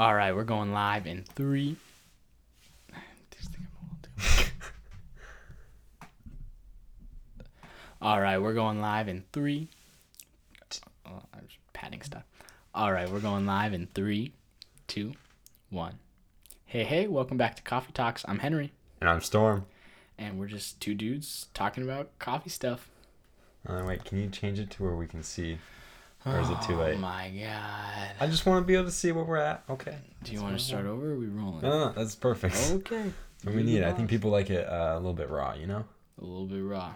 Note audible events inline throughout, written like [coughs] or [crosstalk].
All right, we're going live in three. These things are a little too- All right, we're going live in three. Oh, I'm just patting stuff. All right, we're going live in three, two, one. Hey, hey, welcome back to Coffee Talks. I'm Henry, And I'm Storm. and we're just two dudes talking about coffee stuff. Uh, wait, can you change it to where we can see? Or is it too late? Oh my god. I just want to be able to see where we're at. Okay. Do you want to start over? Or are we rolling? No, no, no, that's perfect. Okay. [laughs] What we need. I think people like it uh, a little bit raw, you know? A little bit raw.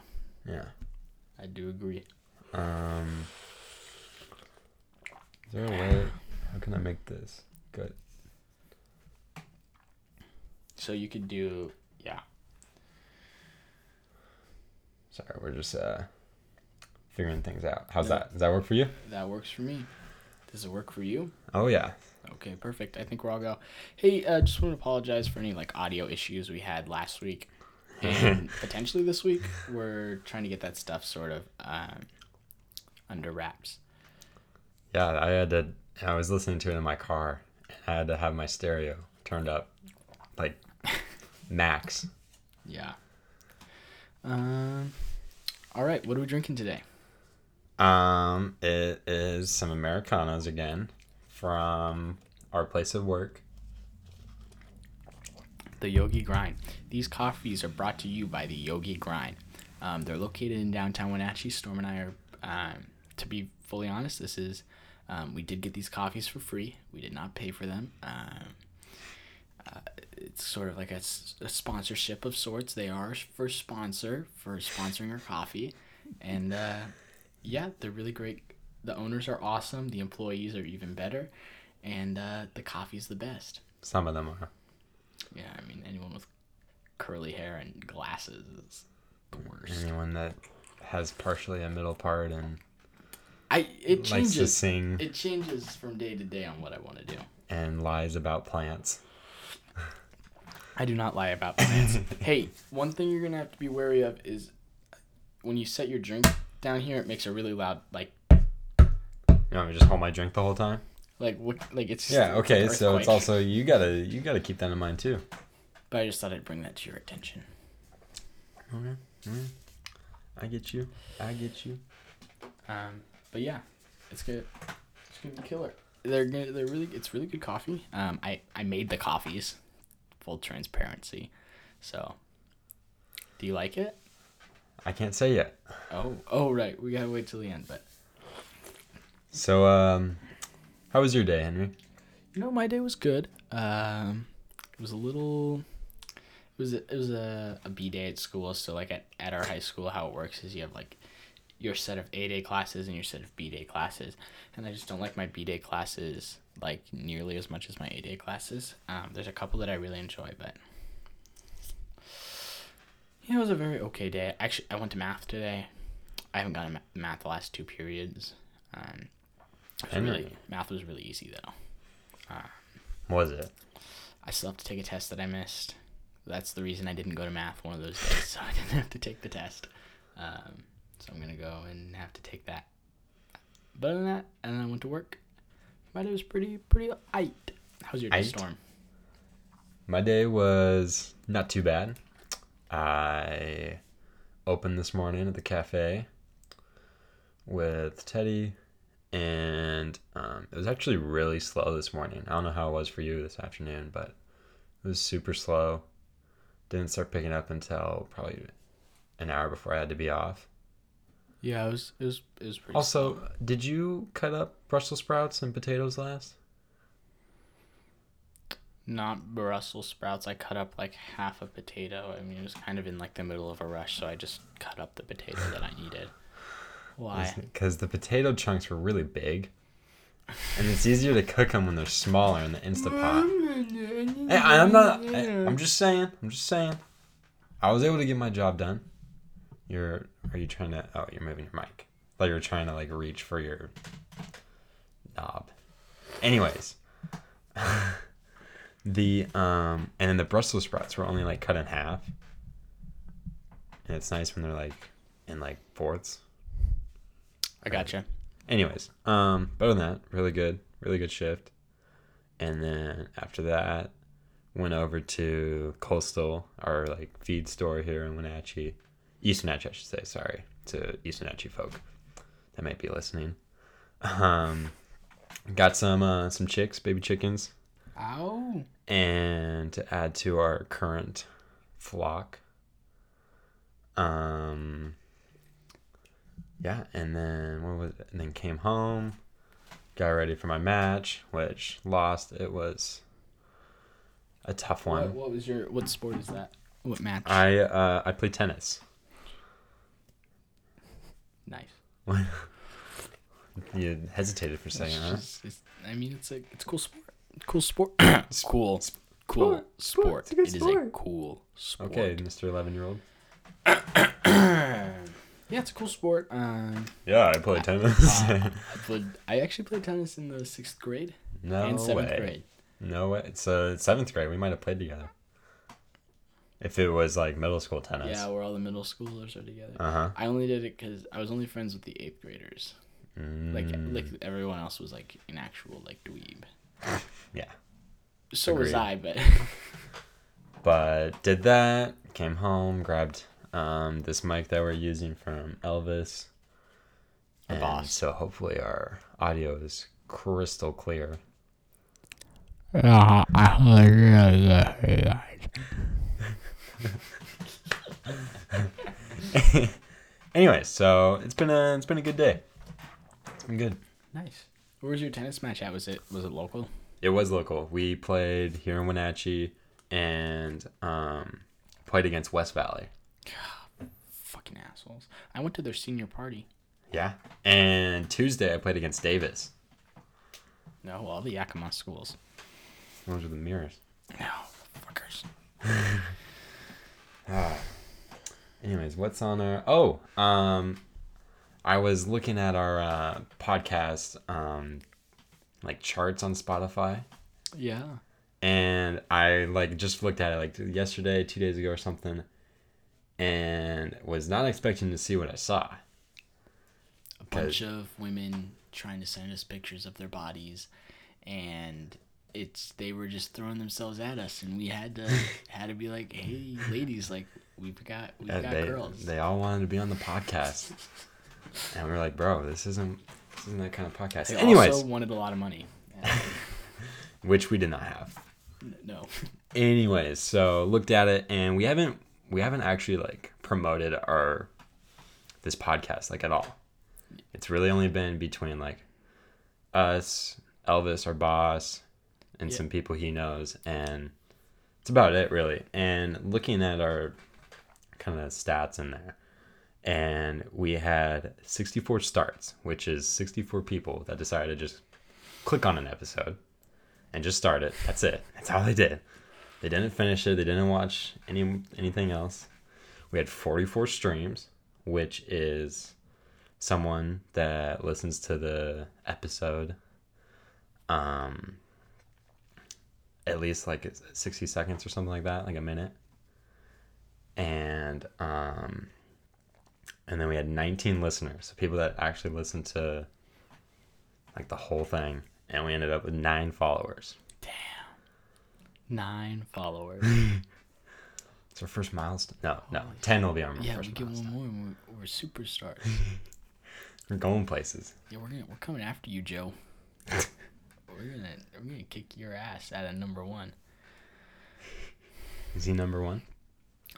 Yeah. I do agree. Um. Is there a way? How can I make this good? So you could do, yeah. Sorry, we're just uh figuring things out. How's Yeah. that? Does that work for you? That works for me. Does it work for you? Oh yeah. Okay, perfect. I think we're all go. Hey, uh, just want to apologize for any like audio issues we had last week [laughs] and potentially this week. We're trying to get that stuff sort of um, under wraps. Yeah, I had to. I was listening to it in my car, and I had to have my stereo turned up, like [laughs] max. Yeah. Um. All right. What are we drinking today? Um, it is some Americanos again from our place of work. The Yogi Grind. These coffees are brought to you by the Yogi Grind. Um, they're located in downtown Wenatchee. Storm and I are, um, to be fully honest, this is, um, we did get these coffees for free. We did not pay for them. Um, uh, it's sort of like a sponsorship of sorts. They are first sponsor for sponsoring our coffee. And uh, yeah, they're really great. The owners are awesome. The employees are even better. And uh, the coffee's the best. Some of them are. Yeah, I mean, anyone with curly hair and glasses is the worst. Anyone that has partially a middle part and I it likes to changes. sing It changes from day to day on what I want to do. and lies about plants. [laughs] I do not lie about plants. [laughs] hey, one thing you're gonna have to be wary of is when you set your drink down here, it makes a really loud like You want me to just hold my drink the whole time? like what like it's just, Yeah. Okay. So it's also you gotta you gotta keep that in mind too. But I just thought I'd bring that to your attention. Okay. I get you. I get you. Um, but yeah, it's good. It's gonna be killer. They're gonna, they're really it's really good coffee. Um, I I made the coffees, full transparency. So, do you like it? I can't say yet. Oh oh right, we gotta wait till the end. But So um, how was your day, Henry? you know, my day was good. Um, it was a little. It was a, it was a, a B day at school. So like at, at our high school, how it works is you have like your set of A day classes and your set of B day classes, and I just don't like my B day classes like nearly as much as my A day classes. Um, there's a couple that I really enjoy, but yeah, it was a very okay day. Actually, I went to math today. I haven't gotten ma- math the last two periods. Um, was really math was really easy though. Was it? I still have to take a test that I missed. That's the reason I didn't go to math one of those days, [laughs] so I didn't have to take the test. Um, so I'm gonna go and have to take that. But other than that, and then I went to work. My day was pretty pretty aight. How's your day, Storm? My day was not too bad. I opened this morning at the cafe with Teddy, and um, it was actually really slow this morning. I don't know how it was for you this afternoon, but it was super slow. Didn't start picking up until probably an hour before I had to be off. Yeah, it was it was it was pretty. Also, slow. did you cut up Brussels sprouts and potatoes last? Not Brussels sprouts. I cut up like half a potato. I mean, it was kind of in like the middle of a rush, so I just cut up the potato that I [laughs] needed. Why? Because the potato chunks were really big, and it's easier to cook them when they're smaller in the Instapot. Hey, I'm not. I, I'm just saying. I'm just saying. I was able to get my job done. You're. Are you trying to? Oh, you're moving your mic. Like you're trying to like reach for your knob. Anyways, [laughs] the um, and then the Brussels sprouts were only like cut in half, and it's nice when they're like in like fourths. I gotcha. Anyways, um, but other than that, really good, really good shift. and then after that, went over to Coastal, our like feed store here in Wenatchee, East Wenatchee, I should say. Sorry to East Wenatchee folk that might be listening. Um, got some uh, some chicks, baby chickens, Ow. and to add to our current flock. Um. Yeah, and then what was it? And then came home, got ready for my match, which lost. It was a tough one. What, what was your what sport is that? What match? I uh, I play tennis. nice. [laughs] you hesitated for a second, It's just- I mean, it's a it's a cool sport. [coughs] Cool sport. cool. Cool Sport, sport. it's a good It is sport. a cool sport. Okay, Mr. Eleven year old. [coughs] yeah, it's a cool sport. Um, Yeah, I play tennis. uh, [laughs] I played. I actually played tennis in the sixth grade no and seventh way. grade. No way. It's uh, seventh grade. We might have played together. If it was like middle school tennis. Yeah, where all the middle schoolers are together. Uh huh. I only did it because I was only friends with the eighth graders. Like, Mm. like everyone else was like an actual like dweeb. [laughs] Yeah. So was I, but [laughs] But did that. Came home, grabbed um, this mic that we're using from Elvis. The and boss. So hopefully our audio is crystal clear. Yeah, I really [laughs] anyway, so it's been a it's been a good day. It's been good. nice. Where was your tennis match at? Was it was it local? It was local. We played here in Wenatchee and um, played against West Valley. [sighs] Fucking assholes. I went to their senior party. Yeah. And Tuesday I played against Davis. No, all the Yakima schools. Those are the mirrors. No, fuckers. [laughs] ah. Anyways, what's on our Oh, um I was looking at our uh, podcast um like charts on Spotify Yeah. and I like just looked at it like yesterday, 2 days ago or something and was not expecting to see what I saw. A bunch of women trying to send us pictures of their bodies, and it's they were just throwing themselves at us, and we had to [laughs] had to be like, hey, ladies, like we've got we've Yeah, got they, girls. they all wanted to be on the podcast. [laughs] and we were like, bro, this isn't this isn't that kind of podcast. They Anyways, also wanted a lot of money. [laughs] Which we did not have. no. [laughs] Anyways, so looked at it and we haven't we haven't actually like promoted our this podcast like at all. It's really only been between like us, Elvis, our boss, and Yeah. some people he knows, and it's about it really. And looking at our kind of stats in there, and we had 64 starts, which is 64 people that decided to just click on an episode and just start it. That's it. That's all they did. They didn't finish it. They didn't watch any anything else. We had 44 streams, which is someone that listens to the episode um at least like 60 seconds or something like that, like a minute. And um and then we had 19 listeners, so people that actually listened to like the whole thing, and we ended up with 9 followers. Damn, Nine followers. [laughs] It's our first milestone. No, no, Holy ten will be our yeah, we first get milestone. one more, and we're, we're superstars. [laughs] We're going places. yeah, we're gonna we're coming after you, Joe. [laughs] we're gonna we're gonna kick your ass out of number one. Is he number one?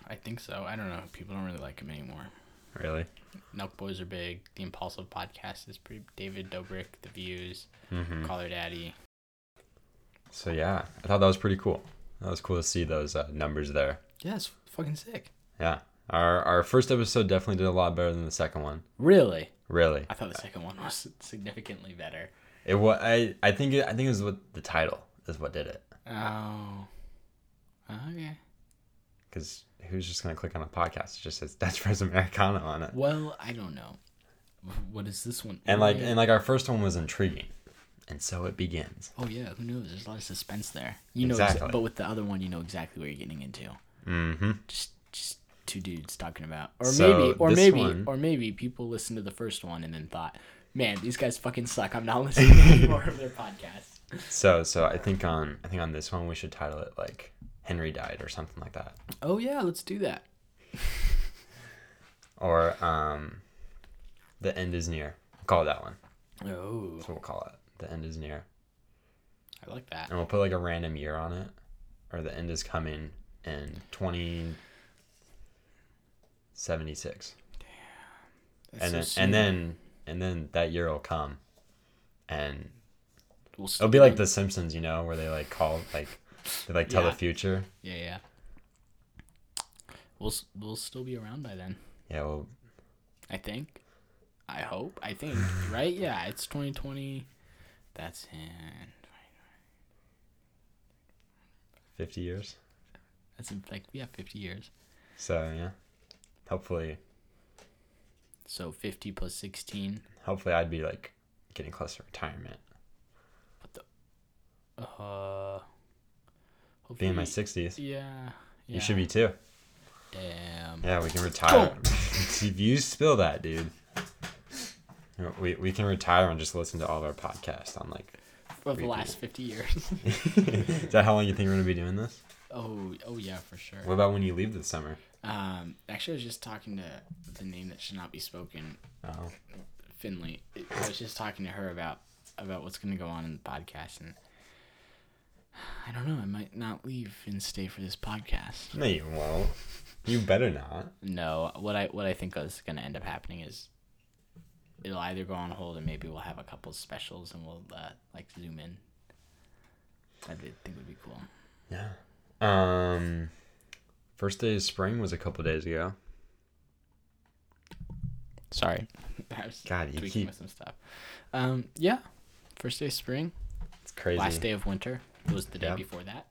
I think so. I don't know. People don't really like him anymore. Really? Nelk Boys are big. The Impulsive Podcast is pretty. David Dobrik, The Views, Mm-hmm. Call Her Daddy. So yeah, I thought that was pretty cool. That was cool to see those uh, numbers there. Yeah, it's fucking sick. Yeah, our our first episode definitely did a lot better than the second one. Really? Really, I thought the second one was [laughs] significantly better. it was. I I think it, I think it was what the title is what did it. Oh. Okay. Because who's just gonna click on a podcast? It just says Dutch Bros Americano on it. Well, I don't know. What is this one? And like and like our first one was intriguing, and so it begins. Oh yeah, who knows? There's a lot of suspense there. You know, Exactly. exa- but with the other one, you know exactly what you're getting into. Mm-hmm. Just, just two dudes talking about, or So, maybe, or maybe, one- or maybe people listened to the first one and then thought, "Man, these guys fucking suck. I'm not [laughs] listening to any more of their podcasts." So so I think on I think on this one we should title it like Henry died or something like that. Oh yeah, let's do that. [laughs] Or um The End is Near. Call it that one. Oh, That's what we'll call it. The End is Near. I like that. And we'll put like a random year on it. Or the end is coming in twenty seventy six. That's And so then soon. and then and then that year will come and we'll it'll be like The Simpsons, you know, where they like call like they like tell Yeah. the future. Yeah, yeah. We'll we'll still be around by then. Yeah, well I think. I hope. I think. [laughs] right? Yeah, it's 2020. That's in. fifty years. That's in like yeah, 50 years. So yeah. Hopefully So 50 plus 16. hopefully I'd be like getting close to retirement. What the? Uh. Be in my sixties. Yeah. You should be too. Damn. Yeah, we can retire. [laughs] if you spill that, dude. We, we can retire and just listen to all of our podcasts on like. For the last 50 years. [laughs] [laughs] Is that how long you think we're gonna be doing this? oh, oh yeah, for sure. What about when you leave this summer? Um, actually, I was just talking to the name that should not be spoken, Oh, Finley. I was just talking to her about about what's going to go on in the podcast, and I don't know. I might not leave and stay for this podcast. no, you won't. You better not. No, what I what I think is going to end up happening is it'll either go on hold, and maybe we'll have a couple specials, and we'll uh, like zoom in. I did think would be cool. Yeah. Um, first day of spring was a couple days ago. Sorry, [laughs] I was God, you tweaking keep with some stuff. Um, yeah, first day of spring, it's crazy. last day of winter was the day before that.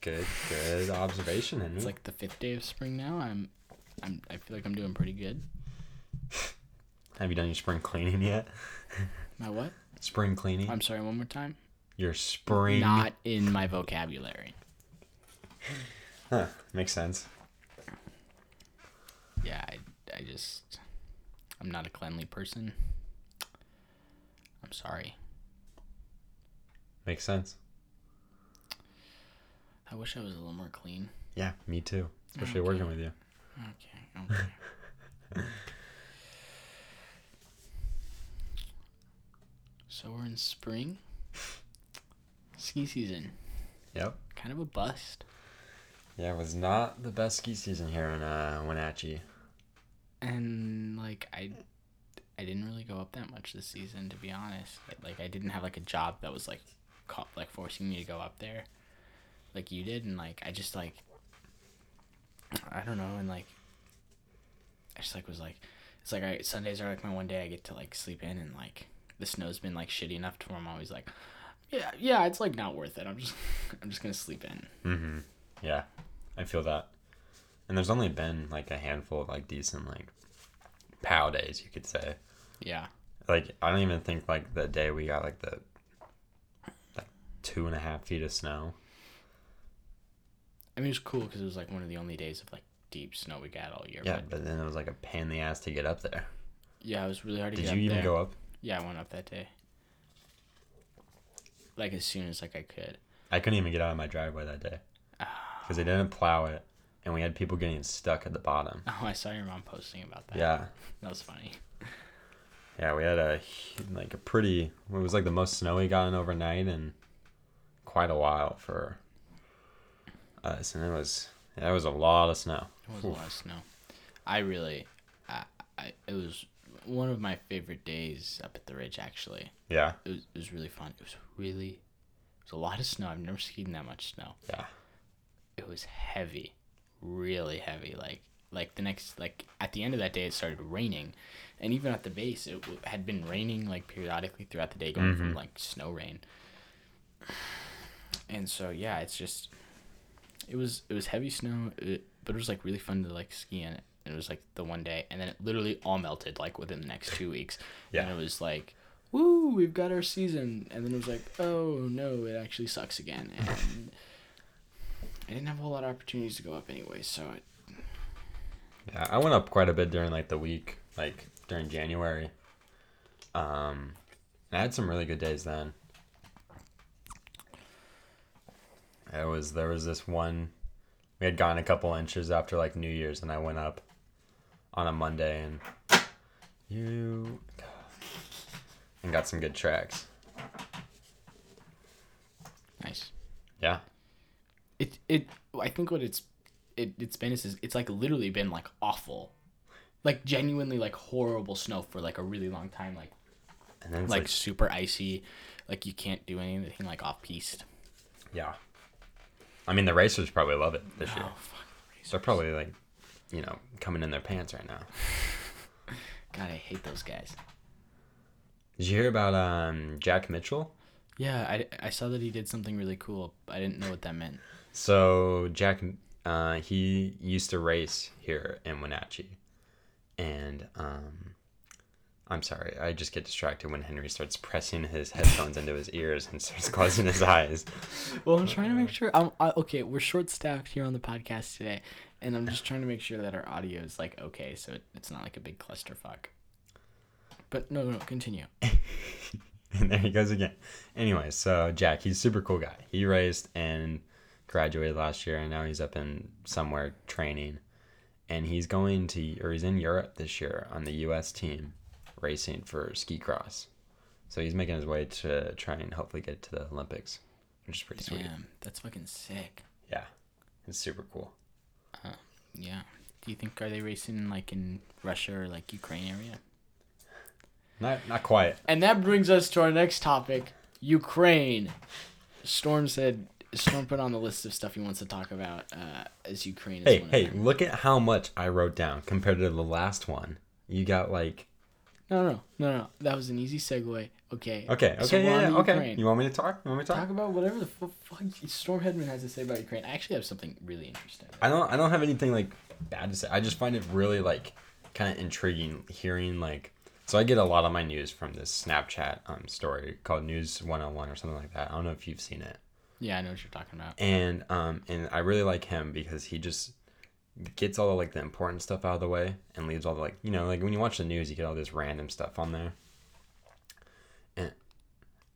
Good, good observation, Henry. It's like the fifth day of spring now. I'm, I'm. I feel like I'm doing pretty good. Have you done your spring cleaning yet? My what? Spring cleaning. I'm sorry. One more time. your spring. Not in my vocabulary. Huh, makes sense. Yeah, I, I just, I'm not a cleanly person. I'm sorry. Makes sense. I wish I was a little more clean. Yeah, me too. Especially Okay. working with you. Okay. Okay. [laughs] so we're in spring. Ski season. Yep. Kind of a bust. Yeah, it was not the best ski season here in uh, Wenatchee. and like I, I didn't really go up that much this season to be honest. Like I didn't have like a job that was like, ca- like forcing me to go up there, like you did, and like I just like, I don't know, and like, I just like was like, it's like I Sundays are like my one day I get to like sleep in, and like the snow's been like shitty enough to where I'm always like, yeah, yeah, it's like not worth it. I'm just, [laughs] I'm just gonna sleep in. Mm-hmm. Yeah, I feel that. And there's only been like a handful of like decent like pow days, you could say. Yeah. Like I don't even think like the day we got like the two and a half feet of snow. I mean, it was cool because it was like one of the only days of like deep snow we got all year. Yeah, but but then it was like a pain in the ass to get up there. Yeah, it was really hard to get up there. Did get you even there. go up? Yeah, I went up that day. Like as soon as like I could. I couldn't even get out of my driveway that day Ah. because they didn't plow it, and we had people getting stuck at the bottom. [laughs] Oh, I saw your mom posting about that. Yeah, that was funny. [laughs] yeah, we had a like a pretty. It was like the most snow we got in overnight in quite a while for us, and it was it was a lot of snow. It was a lot of snow. I really, I, I, it was one of my favorite days up at the ridge. Actually, Yeah, it was, it was really fun. It was really, it was a lot of snow. I've never skied in that much snow. yeah, It was heavy, really heavy. Like, like the next, like at the end of that day, it started raining, and even at the base, it w- had been raining like periodically throughout the day, going from Mhm. like snow rain. And so yeah, it's just, it was it was heavy snow, it, but it was like really fun to like ski in it. It was like the one day, and then it literally all melted like within the next two weeks. Yeah. And it was like, woo, we've got our season, and then it was like, oh no, it actually sucks again. And I didn't have a whole lot of opportunities to go up anyway, so it, yeah. I went up quite a bit during like the week, like during January. Um, I had some really good days then. It was there was this one we had gone a couple inches after like New Year's and I went up on a Monday and you and got some good tracks. Nice. Yeah. It it I think what it's it it's been is it's like literally been like awful, like genuinely like horrible snow for like a really long time. Like And then it's like, like, super icy, like you can't do anything like off piste. yeah. I mean the racers probably love it this year. Oh fuck. They're probably like, you know, coming in their pants right now. [laughs] God, I hate those guys. Did you hear about um Jack Mitchell? Yeah, I, I saw that he did something really cool. I didn't know what that meant. So Jack, uh, he used to race here in Wenatchee, and um, I'm sorry, I just get distracted when Henry starts pressing his headphones into his ears and starts closing his eyes. Well, I'm trying to make sure. I'm I, okay. We're short staffed here on the podcast today, and I'm just trying to make sure that our audio is like okay, so it, it's not like a big clusterfuck. But no, no, continue. [laughs] and there he goes again. Anyway, so Jack, he's a super cool guy. He raced and graduated last year, and now he's up in somewhere training, and he's going to or he's in Europe this year on the U.S. team, racing for ski cross. So he's making his way to try and hopefully get to the Olympics, which is pretty sweet. Damn, that's fucking sick. Yeah, it's super cool. Yeah. Do you think are they racing like in Russia or like Ukraine area? Not not quite. And that brings us to our next topic, Ukraine. Storm said Storm put on the list of stuff he wants to talk about uh, as Ukraine is Hey hey, look at how much I wrote down compared to the last one. You got like No, no, no, no. That was an easy segue. Okay. okay So okay we're yeah, yeah okay. Ukraine. You want me to talk? You want me to talk? Talk about whatever the fuck Storm Hedman has to say about Ukraine. I actually have something really interesting. I don't I don't have anything like bad to say. I just find it really like kind of intriguing hearing like so I get a lot of my news from this Snapchat um story called News 101 or something like that. I don't know if you've seen it. Yeah, I know what you're talking about. And um and I really like him because he just gets all the like the important stuff out of the way and leaves all the like you know like when you watch the news you get all this random stuff on there. And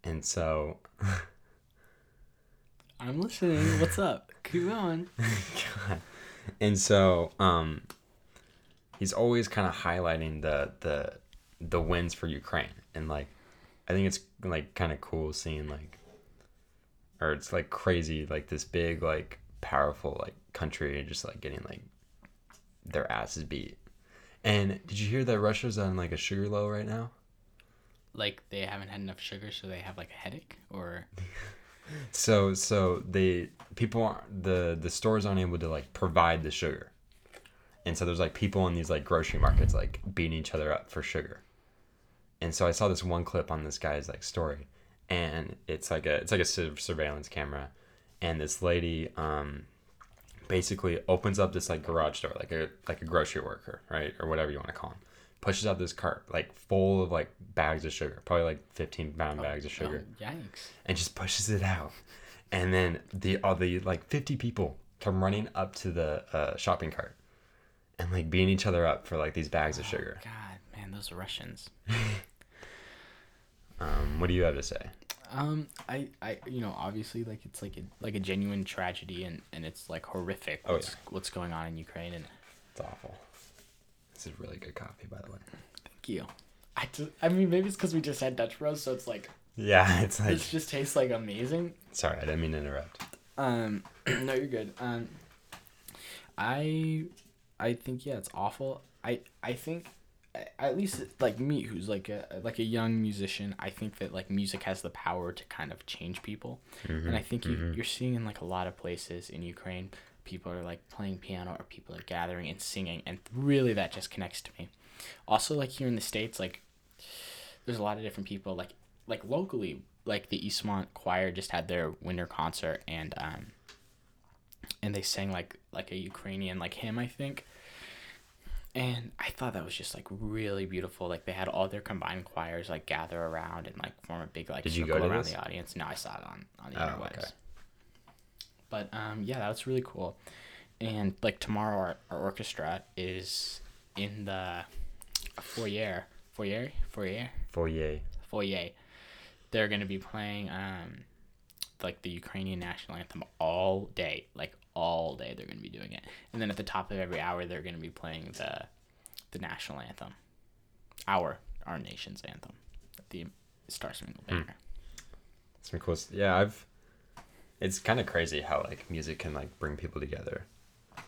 and so [laughs] I'm listening. What's up? Keep going. [laughs] God. And so, um, he's always kind of highlighting the the the wins for Ukraine, and like, I think it's like kind of cool seeing like, or it's like crazy, like this big like powerful like country and just like getting like their asses beat. And did you hear that Russia's on like a sugar low right now? Like they haven't had enough sugar, so they have like a headache, or [laughs] So so they people aren't the the stores aren't able to like provide the sugar, and so there's like people in these like grocery markets like beating each other up for sugar. And so I saw this one clip on this guy's like story, and it's like a it's like a surveillance camera, and this lady um basically opens up this like garage door like a like a grocery worker right or whatever you want to call him pushes out this cart like full of like bags of sugar probably like 15 pound bags of sugar Oh, yikes! and just pushes it out. And then the all the like 50 people come running up to the uh, shopping cart and like beating each other up for like these bags of sugar. God, man, those Russians. [laughs] Um, what do you have to say? Um, I, I, you know, obviously, like it's like a like a genuine tragedy, and and it's like horrific. Oh, What's yeah. what's going on in Ukraine? And It's awful. This is really good coffee, by the way. thank you. I, just, I mean, maybe it's because we just had Dutch Bros, so it's like Yeah, [laughs] it's like this just tastes like amazing. sorry, I didn't mean to interrupt. Um, [clears throat] no, you're good. Um, I, I think yeah, it's awful. I I think, at least like me, who's like a like a young musician, I think that like music has the power to kind of change people, and I think you, you're seeing in like a lot of places in Ukraine, people are like playing piano or people are gathering and singing, and really that just connects to me. Also, like here in the states, like there's a lot of different people like like locally like the eastmont choir just had their winter concert and um and they sang like like a ukrainian like hymn i think and i thought that was just like really beautiful. Like they had all their combined choirs like gather around and like form a big like Did circle around this? the audience. No i saw it on on the Oh, interwebs. okay. but um yeah that was really cool. And like tomorrow our, our orchestra is in the foyer. Foyer? Foyer? Foyer. foyer. They're going to be playing um like the Ukrainian national anthem all day, like all day. They're gonna be doing it, and then at the top of every hour, they're gonna be playing the the national anthem, our our nation's anthem, the Star Spangled hmm. Banner. It's been cool. Yeah, I've. It's kind of crazy how like music can like bring people together.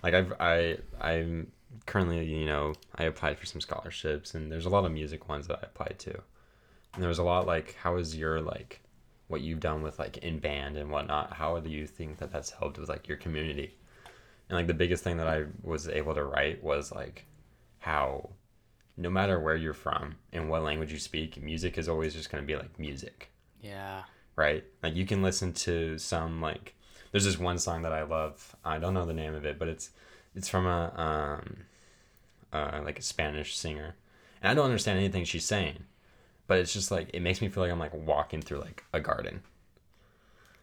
Like I've I I'm currently you know I applied for some scholarships and there's a lot of music ones that I applied to, and there was a lot like how is your like what you've done with like in band and whatnot. How do you think that that's helped with like your community? And like the biggest thing that I was able to write was like how no matter where you're from and what language you speak, music is always just going to be like music Yeah. right? Like you can listen to some like there's this one song that I love. I don't know the name of it, but it's it's from a um uh like a Spanish singer. And I don't understand anything she's saying. But it's just like it makes me feel like I'm like walking through like a garden.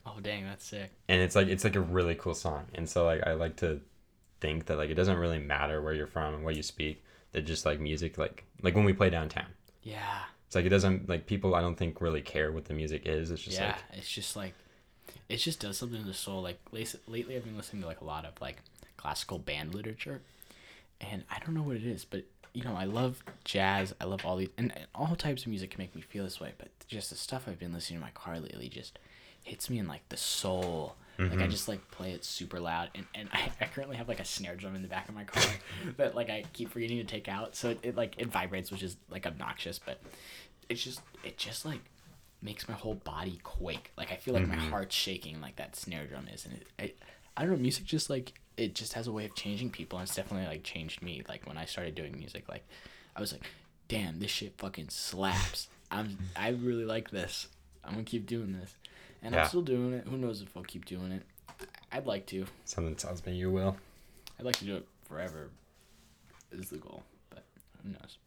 Oh dang, that's sick. And it's like it's like a really cool song. And so like I like to think that like it doesn't really matter where you're from and what you speak. That just like music like like when we play downtown. Yeah. It's like it doesn't like people I don't think really care what the music is. It's just yeah, like it's just like it just does something to the soul. Like lately, I've been listening to like a lot of like classical band literature, and I don't know what it is, but you know, I love jazz. I love all these and, and all types of music can make me feel this way. But just the stuff I've been listening to in my car lately just hits me in like the soul. Like I mm-hmm. just like play it super loud, and, and [laughs] I, I currently have like a snare drum in the back of my car [laughs] that like I keep forgetting to take out, so it, it like it vibrates, which is like obnoxious, but it's just it just like makes my whole body quake. Like I feel like my mm-hmm. heart's shaking like that snare drum is, and it, it I don't know. Music just like it just has a way of changing people, and it's definitely like changed me. Like when I started doing music, like I was like, damn, this shit fucking slaps. I'm I really like this. I'm gonna keep doing this, and Yeah. I'm still doing it. Who knows if I'll keep doing it? I'd like to. something tells me you will. I'd like to do it forever. Is the goal, but who knows?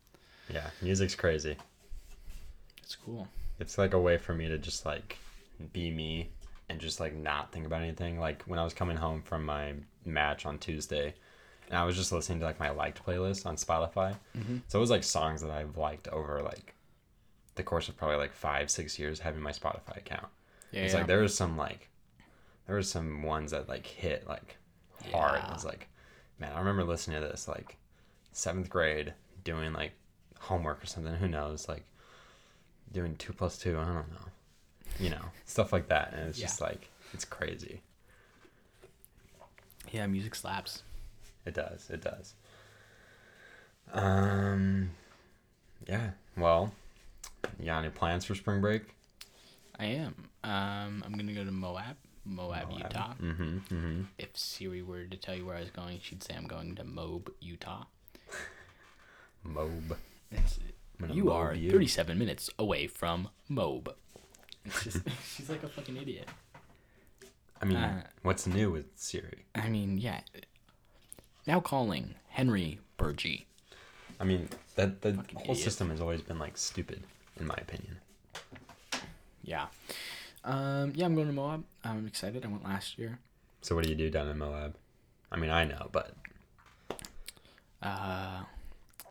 Yeah, music's crazy. It's cool. it's like a way for me to just like be me and just like not think about anything like when i was coming home from my match on tuesday. And i was just listening to like my liked playlist on spotify. Mm-hmm. So it was like songs that i've liked over like the course of probably like five six years having my spotify account. Yeah, it's yeah. like there was some like there was some ones that like hit like hard. Yeah. i was like man i remember listening to this like seventh grade doing like homework or something who knows like doing two plus two i don't know. You know stuff like that. And it's just like it's crazy yeah, music slaps. it does it does um yeah well you got any plans for spring break I am. Um, I'm gonna go to Moab, Moab, Utah. mm-hmm mm-hmm If Siri were to tell you where I was going, she'd say I'm going to Moab, Utah. mob It's, I'm gonna you are you. 37 minutes away from Moab. Just, [laughs] she's like a fucking idiot. I mean Uh, what's new with siri I mean, yeah. Now calling Henry Burgee. I mean, that the Fucking whole idiot. system has always been like stupid, in my opinion. Yeah. Um, yeah, I'm going to Moab. I'm excited. I went last year. So what do you do down in Moab? I mean, I know, but Uh,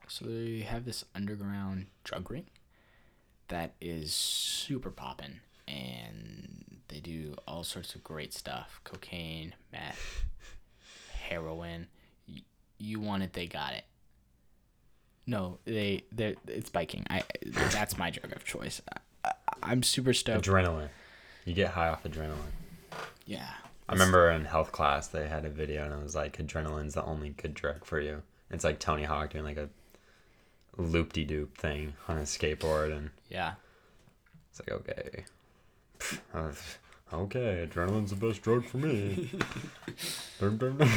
so they have this underground drug ring that is super poppin', and they do all sorts of great stuff: cocaine, meth, [laughs] heroin. Y- you want it, they got it. No, they they it's biking. I that's my drug of choice. I, I'm super stoked. adrenaline. You get high off adrenaline. yeah. I remember in health class they had a video and it was like adrenaline's the only good drug for you. It's like Tony Hawk doing like a loop de doop thing on a skateboard and Yeah. it's like okay. Uh, [laughs] okay, adrenaline's the best drug for me. [laughs] Dun, dun, dun.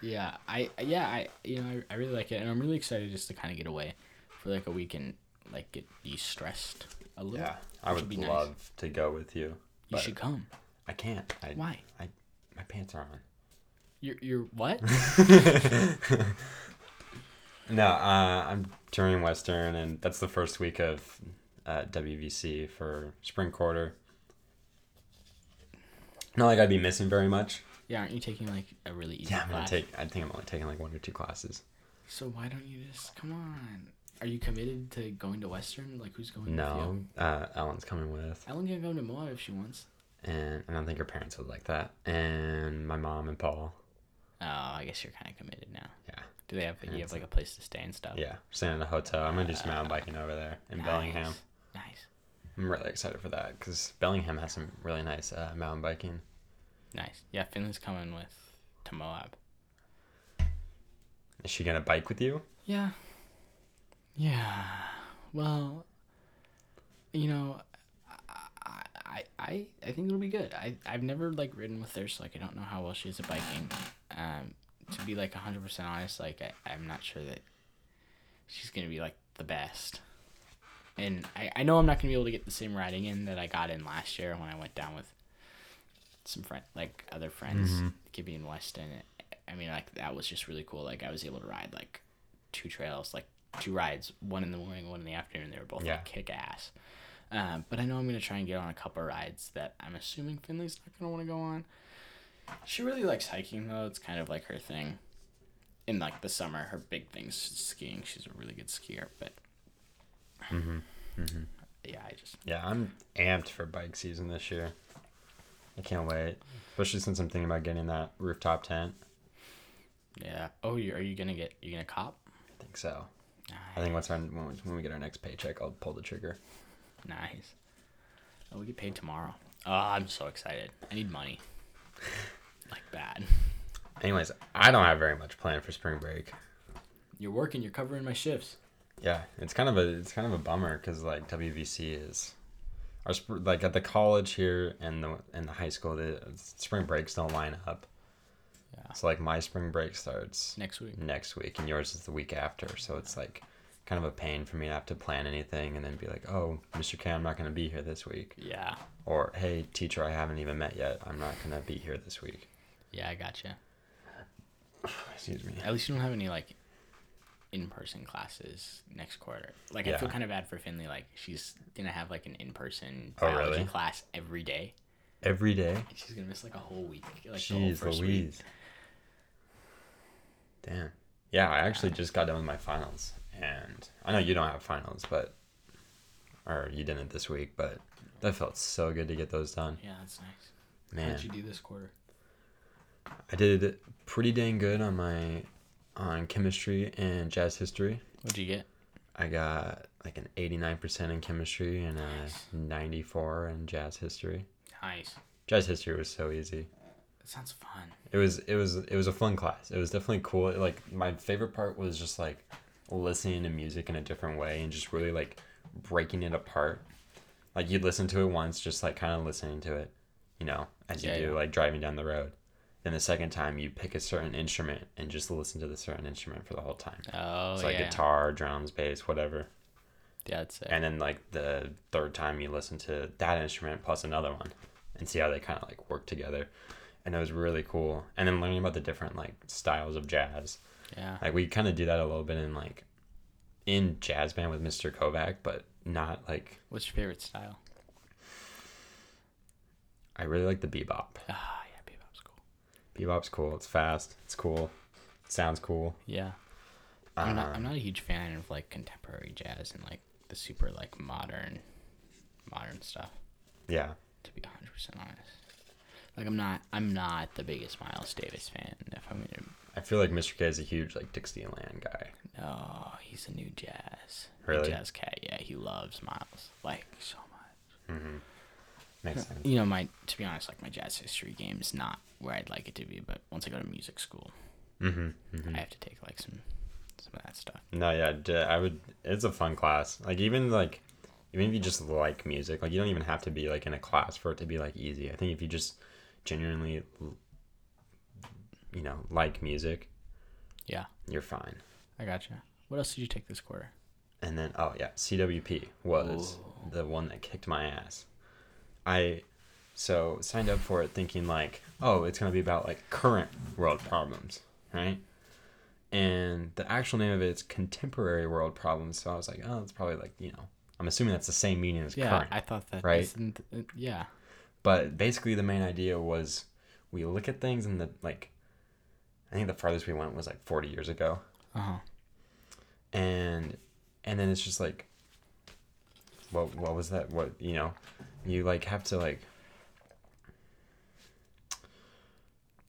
Yeah, I yeah I you know I, I really like it, and I'm really excited just to kind of get away for like a week and like get de-stressed a little. yeah, I would be nice. love to go with you. You should come. I can't. I, Why? I my pants are on. You're you're what? [laughs] No, uh, I'm touring Western, and that's the first week of uh, WVC for spring quarter. Not like I'd be missing very much. yeah, aren't you taking like a really easy Yeah, I'm gonna class? take. I think I'm only taking like one or two classes. So why don't you just come on? Are you committed to going to Western? Like who's going with No, you? uh, Ellen's coming with. Ellen can go to Moab if she wants. and I don't think her parents would like that. And my mom and Paul. Oh, I guess you're kind of committed now. Yeah. Do they have you have like a place to stay and stuff? Yeah, staying in a hotel. I'm gonna do some mountain biking over there in Bellingham. Nice. Nice. I'm really excited for that because Bellingham has some really nice uh, mountain biking. Nice. Yeah, Finley's coming with to Moab. Is she gonna bike with you? Yeah. Yeah. Well, you know, I I I, I think it'll be good. I I've never like ridden with her, so like I don't know how well she's is at biking. Um, to be like hundred percent honest, like I I'm not sure that she's gonna be like the best. And I, I know I'm not gonna be able to get the same riding in that I got in last year when I went down with some friend like other friends, Mhm. Gibby and Weston. I mean, like that was just really cool. Like I was able to ride like two trails, like two rides, one in the morning, one in the afternoon. They were both Yeah. like kick ass. Um, but I know I'm gonna try and get on a couple rides that I'm assuming Finley's not gonna want to go on. She really likes hiking though. It's kind of like her thing. In like the summer, her big thing's skiing. She's a really good skier. But Mm-hmm. Mm-hmm. yeah, I just Yeah, I'm amped for bike season this year. I can't wait, especially since I'm thinking about getting that rooftop tent. yeah. Oh, you are you gonna get you gonna cop? I think so. I think once our, when we, when we get our next paycheck, I'll pull the trigger. Nice. Oh, we get paid tomorrow. Oh, I'm so excited. I need money. [laughs] like bad. Anyways, I don't have very much planned for spring break. You're working. You're covering my shifts. Yeah, it's kind of a it's kind of a bummer because like WVC is our sp- like at the college here and the and the high school the spring breaks don't line up. Yeah. So like my spring break starts Next week. next week and yours is the week after. So it's like kind of a pain for me to have to plan anything and then be like, oh, Mr. K, I'm not going to be here this week. Yeah. Or hey, teacher, I haven't even met yet. I'm not going to be here this week. Yeah, I gotcha. [sighs] Excuse me. At least you don't have any like in-person classes next quarter. Like I feel kind of bad for Finley. Like she's gonna have like an in-person Oh, biology really? class every day. Every day. And she's gonna miss like a whole week. Like the whole Jeez first week. Louise. Damn. Yeah, I actually just got done with my finals, and I know you don't have finals, but or you didn't this week, but that felt so good to get those done. Yeah, that's nice. How Man, did you do this quarter? I did pretty dang good on my on chemistry and jazz history. What'd you get? I got like an 89% in chemistry and Nice. a 94 in jazz history. Nice. Jazz history was so easy. That sounds fun. It was it was it was a fun class. It was definitely cool. Like my favorite part was just like listening to music in a different way and just really like breaking it apart. Like you'd listen to it once, just like kind of listening to it, you know, as you Yeah, do yeah. like driving down the road. Then the second time you pick a certain instrument and just listen to the certain instrument for the whole time. Oh It's like yeah. guitar, drums, bass, whatever. Yeah, that's it. And then like the third time you listen to that instrument plus another one and see how they kind of like work together. And it was really cool. And then learning about the different like styles of jazz. yeah. Like we kind of do that a little bit in like in jazz band with Mr. Kovac, but not like What's your favorite style? I really like the bebop. Ah, yeah, bebop's cool. Bebop's cool. It's fast. It's cool. It sounds cool. Yeah. I'm not. I'm not a huge fan of like contemporary jazz and like the super like modern, modern stuff. Yeah. To be 100 percent honest, like I'm not. I'm not the biggest Miles Davis fan. If I'm gonna. I feel like Mr. K is a huge like Dixieland guy. No, he's a new jazz. Really? Jazz cat. Yeah, he loves Miles like so much. Mm-hmm. Makes [laughs] sense. You know, my to be honest, like my jazz history game is not where I'd like it to be. But once I go to music school, Mm-hmm. mm-hmm. I have to take like some some of that stuff. No, yeah, I would. It's a fun class. Like even like, even if you just like music, like you don't even have to be like in a class for it to be like easy. I think if you just genuinely, you know, like music, Yeah, you're fine. I gotcha. What else did you take this quarter? And then oh yeah, CWP was Ooh. the one that kicked my ass. I so signed up for it thinking like, oh, it's gonna be about like current world problems, right? And the actual name of it is contemporary world problems. So I was like, oh, it's probably like you know, I'm assuming that's the same meaning as Yeah, current. I thought that. right? uh, yeah. But basically, the main idea was we look at things and the like. I think the farthest we went was like 40 years ago. Uh huh. and and then it's just like what what was that what you know you like have to like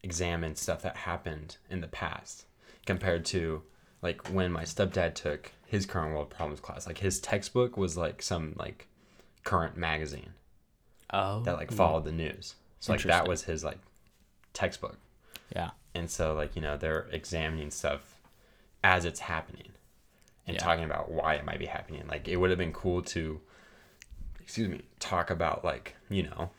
examine stuff that happened in the past compared to like when my stepdad took his current world problems class. Like his textbook was like some like current magazine Oh. that like hmm. followed the news. So like that was his like textbook. Yeah. And so like, you know, they're examining stuff as it's happening and Yeah. talking about why it might be happening. Like it would have been cool to excuse me, talk about like, you know,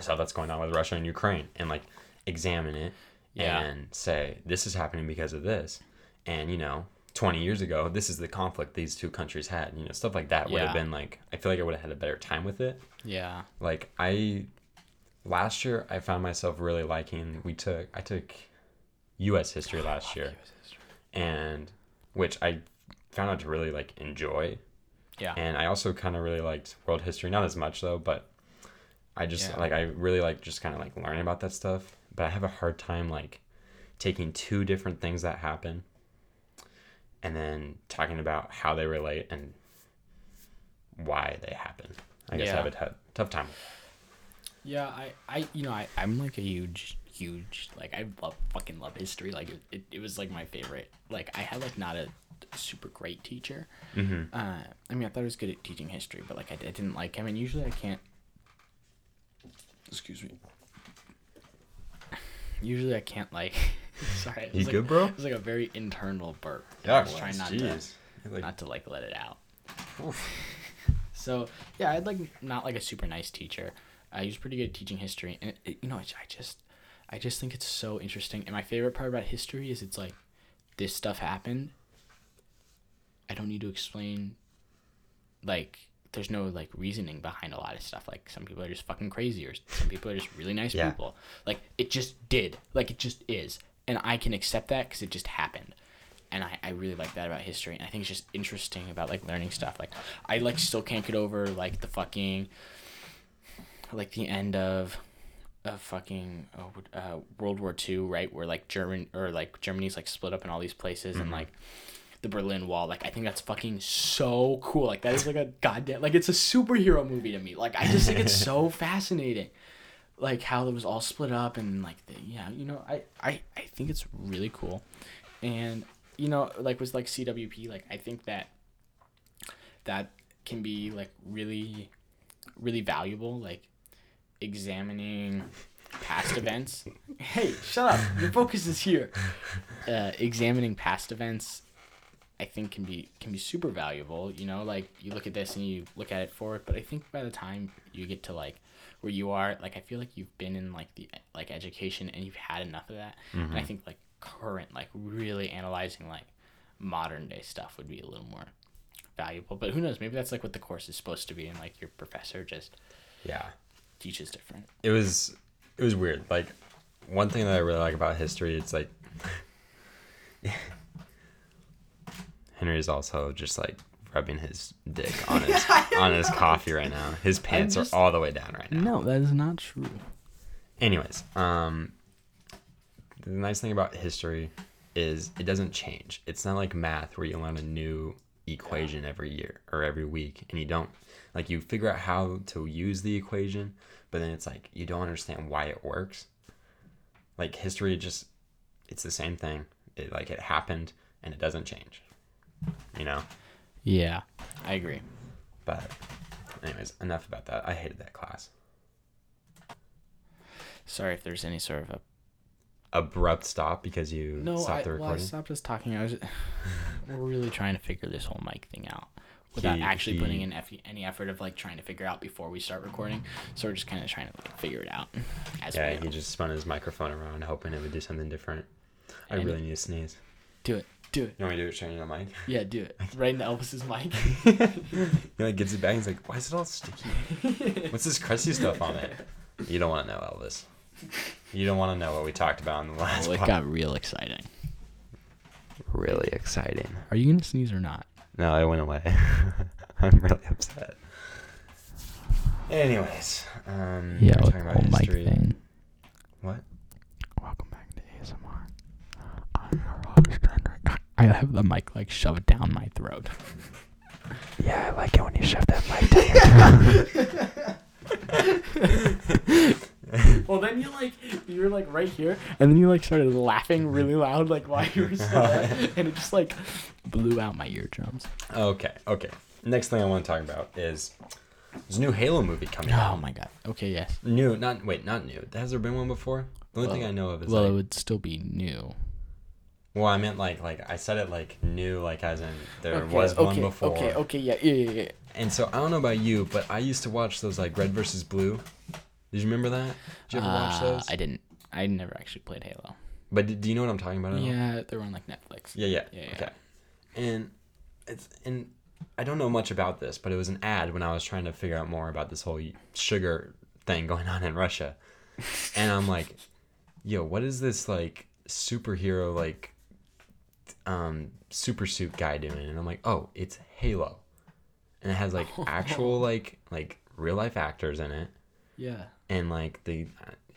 stuff that's going on with Russia and Ukraine and like examine it Yeah. and say this is happening because of this. And, you know, 20 years ago, this is the conflict these two countries had. You know, stuff like that would have been like I feel like I would have had a better time with it Yeah. like I last year I found myself really liking we took I took US history [sighs] last year and which I found out to really like enjoy Yeah. and I also kind of really liked world history not as much though but I just Yeah. like I really like just kind of like learning about that stuff but I have a hard time like taking two different things that happen and then talking about how they relate and why they happen I guess Yeah. I have a t- tough time Yeah, I, I, you know, I, I'm like a huge, huge, like I love, fucking love history. Like it, it, it was like my favorite. Like I had like not a super great teacher. mm-hmm. Uh, I mean, I thought I was good at teaching history, but like I, I didn't like him. And usually I can't. Excuse me. Usually I can't like. [laughs] sorry, it You like, good, bro? It was like a very internal burp. Yeah, I was trying not to. Like, not to like let it out. [laughs] So yeah, I had like not like a super nice teacher. Uh, he was pretty good at teaching history, and it, you know, I just, I just think it's so interesting. And my favorite part about history is it's like, this stuff happened. I don't need to explain. Like, there's no like reasoning behind a lot of stuff. Like some people are just fucking crazy, or some people are just really nice Yeah. people. Like it just did. Like it just is, and I can accept that because it just happened and I, I really like that about history and i think it's just interesting about like learning stuff like i like still can't get over like the fucking like the end of of fucking oh, uh, world war ii right where like german or like germany's like split up in all these places and like the berlin wall like i think that's fucking so cool like that is like a goddamn like it's a superhero movie to me like i just think it's so [laughs] fascinating like how it was all split up and like the, yeah you know I, I i think it's really cool. And you know like was like cwp like i think that that can be like really really valuable like examining past events. Hey shut up your focus is here. Uh, examining past events i think can be can be super valuable you know like you look at this and you look at it forward but i think by the time you get to like where you are like i feel like you've been in like the like education and you've had enough of that and i mm-hmm. think like current like really analyzing like modern day stuff would be a little more valuable but who knows maybe that's like what the course is supposed to be and like your professor just Yeah. teaches different It was it was weird. Like one thing that I really like about history, it's like [laughs] Henry is also just like rubbing his dick [laughs] on his on his coffee right now. His pants just- are all the way down right now. no that is not true Anyways, um the nice thing about history is it doesn't change. It's not like math where you learn a new equation every year or every week and you don't like you figure out how to use the equation, but then it's like you don't understand why it works. Like history just it's the same thing. It like it happened and it doesn't change. You know? yeah i agree But anyways, enough about that. I hated that class. sorry if there's any sort of a Abrupt stop because you no stopped I, the well, I recording. stopped us talking i was [laughs] we're really trying to figure this whole mic thing out without He- actually he- putting in any effort of like trying to figure out before we start recording so we're just kind of trying to like, figure it out as Yeah, he just spun his microphone around hoping it would do something different. I And- really need to sneeze. do it do it You want me to do it in the mic? yeah do it [laughs] right into elvis's mic [laughs] He like gets it back. And he's like, "Why is it all sticky? [laughs] What's this crusty stuff on it?" You don't want to know, Elvis. You don't want to know what we talked about in the last. well, it pod- got real exciting really exciting. are you gonna sneeze or not No, it went away. I'm really upset. Anyways, um, Yeah, we're talking about whole mic history. thing. What? Welcome back to ASMR. I'm your host, Henry. I have the mic like shoved down my throat Yeah, I like it when you shove that mic down your [laughs] well, then you like you were like right here, and then you like started laughing really loud, like while you were still there, [laughs] and it just like blew out my eardrums. Okay, okay. Next thing I want to talk about is there's a new Halo movie coming out. Oh my god. Okay, yes. New, not wait, not new. Has there been one before? The only thing I know of is Well, it would still be new. Well, I meant like like I said it like new, like as in there okay, was okay, one before. Okay, okay, yeah, yeah, yeah, yeah. And so I don't know about you, but I used to watch those like Red versus Blue. Did you remember that? Did you ever watch Uh, those? I didn't. I never actually played Halo. But do you know what I'm talking about? at all? Yeah, they were on like Netflix. Yeah, yeah. Yeah, yeah. Okay. And it's and I don't know much about this, but it was an ad when I was trying to figure out more about this whole sugar thing [laughs] going on in Russia. And I'm like, yo, what is this like superhero like um super suit guy doing? And I'm like, oh, it's Halo. And it has like [laughs] actual like like real life actors in it Yeah. and like the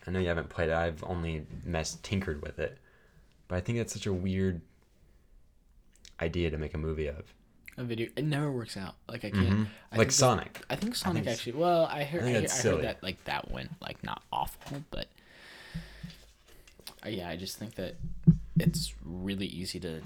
I know you haven't played it. I've only messed tinkered with it, but I think that's such a weird idea to make a movie of. A video. It never works out. Like I can't. Mhm. I Like think Sonic. I think Sonic it's- actually. Well, I heard. I, think heard, I heard that like that went like not awful, but uh, yeah, I just think that it's really easy to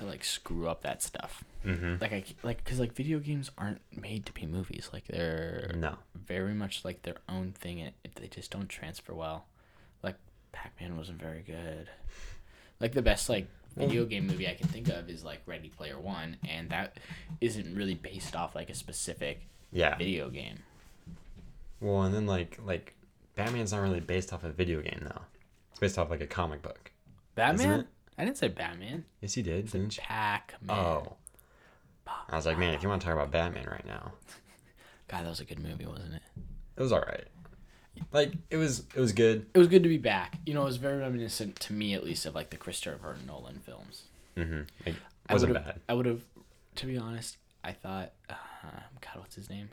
to like screw up that stuff. Mm-hmm. Like I like because like video games aren't made to be movies. Like they're No. very much like their own thing. And they just don't transfer well, like Pac Man wasn't very good. Like the best like video game movie I can think of is like Ready Player One, and that isn't really based off like a specific Yeah. video game. Well, and then like like Batman's not really based off a video game though. It's based off like a comic book. Batman? I didn't say Batman. Yes, you did, didn't you? Pac Man. Oh. I was like, man, if you want to talk about Batman right now, [laughs] God, that was a good movie, wasn't it? it was all right. Like it was, it was good. It was good to be back. You know, it was very reminiscent to me, at least, of like the Christopher Nolan films. Mm-hmm. Like, I wasn't would've- bad. I would have, to be honest, I thought, uh, God, what's his name?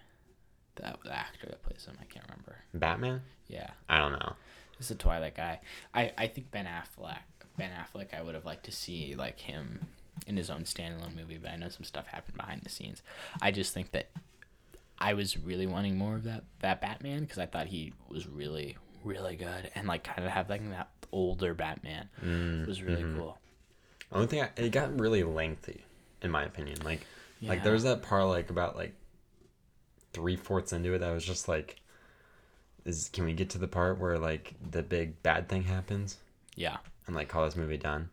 That the actor that plays him, I can't remember. Batman? Yeah, I don't know. it's the Twilight guy. I I think Ben Affleck. Ben Affleck, I would have liked to see like him in his own standalone movie, but I know some stuff happened behind the scenes. I just think that I was really wanting more of that that Batman because I thought he was really really good and like kind of having that older Batman Mm, was really mhm. cool. Only thing I, it got really lengthy, in my opinion. Like, like Yeah. there was that part like about like three fourths into it that was just like, is can we get to the part where like the big bad thing happens Yeah, and like call this movie done?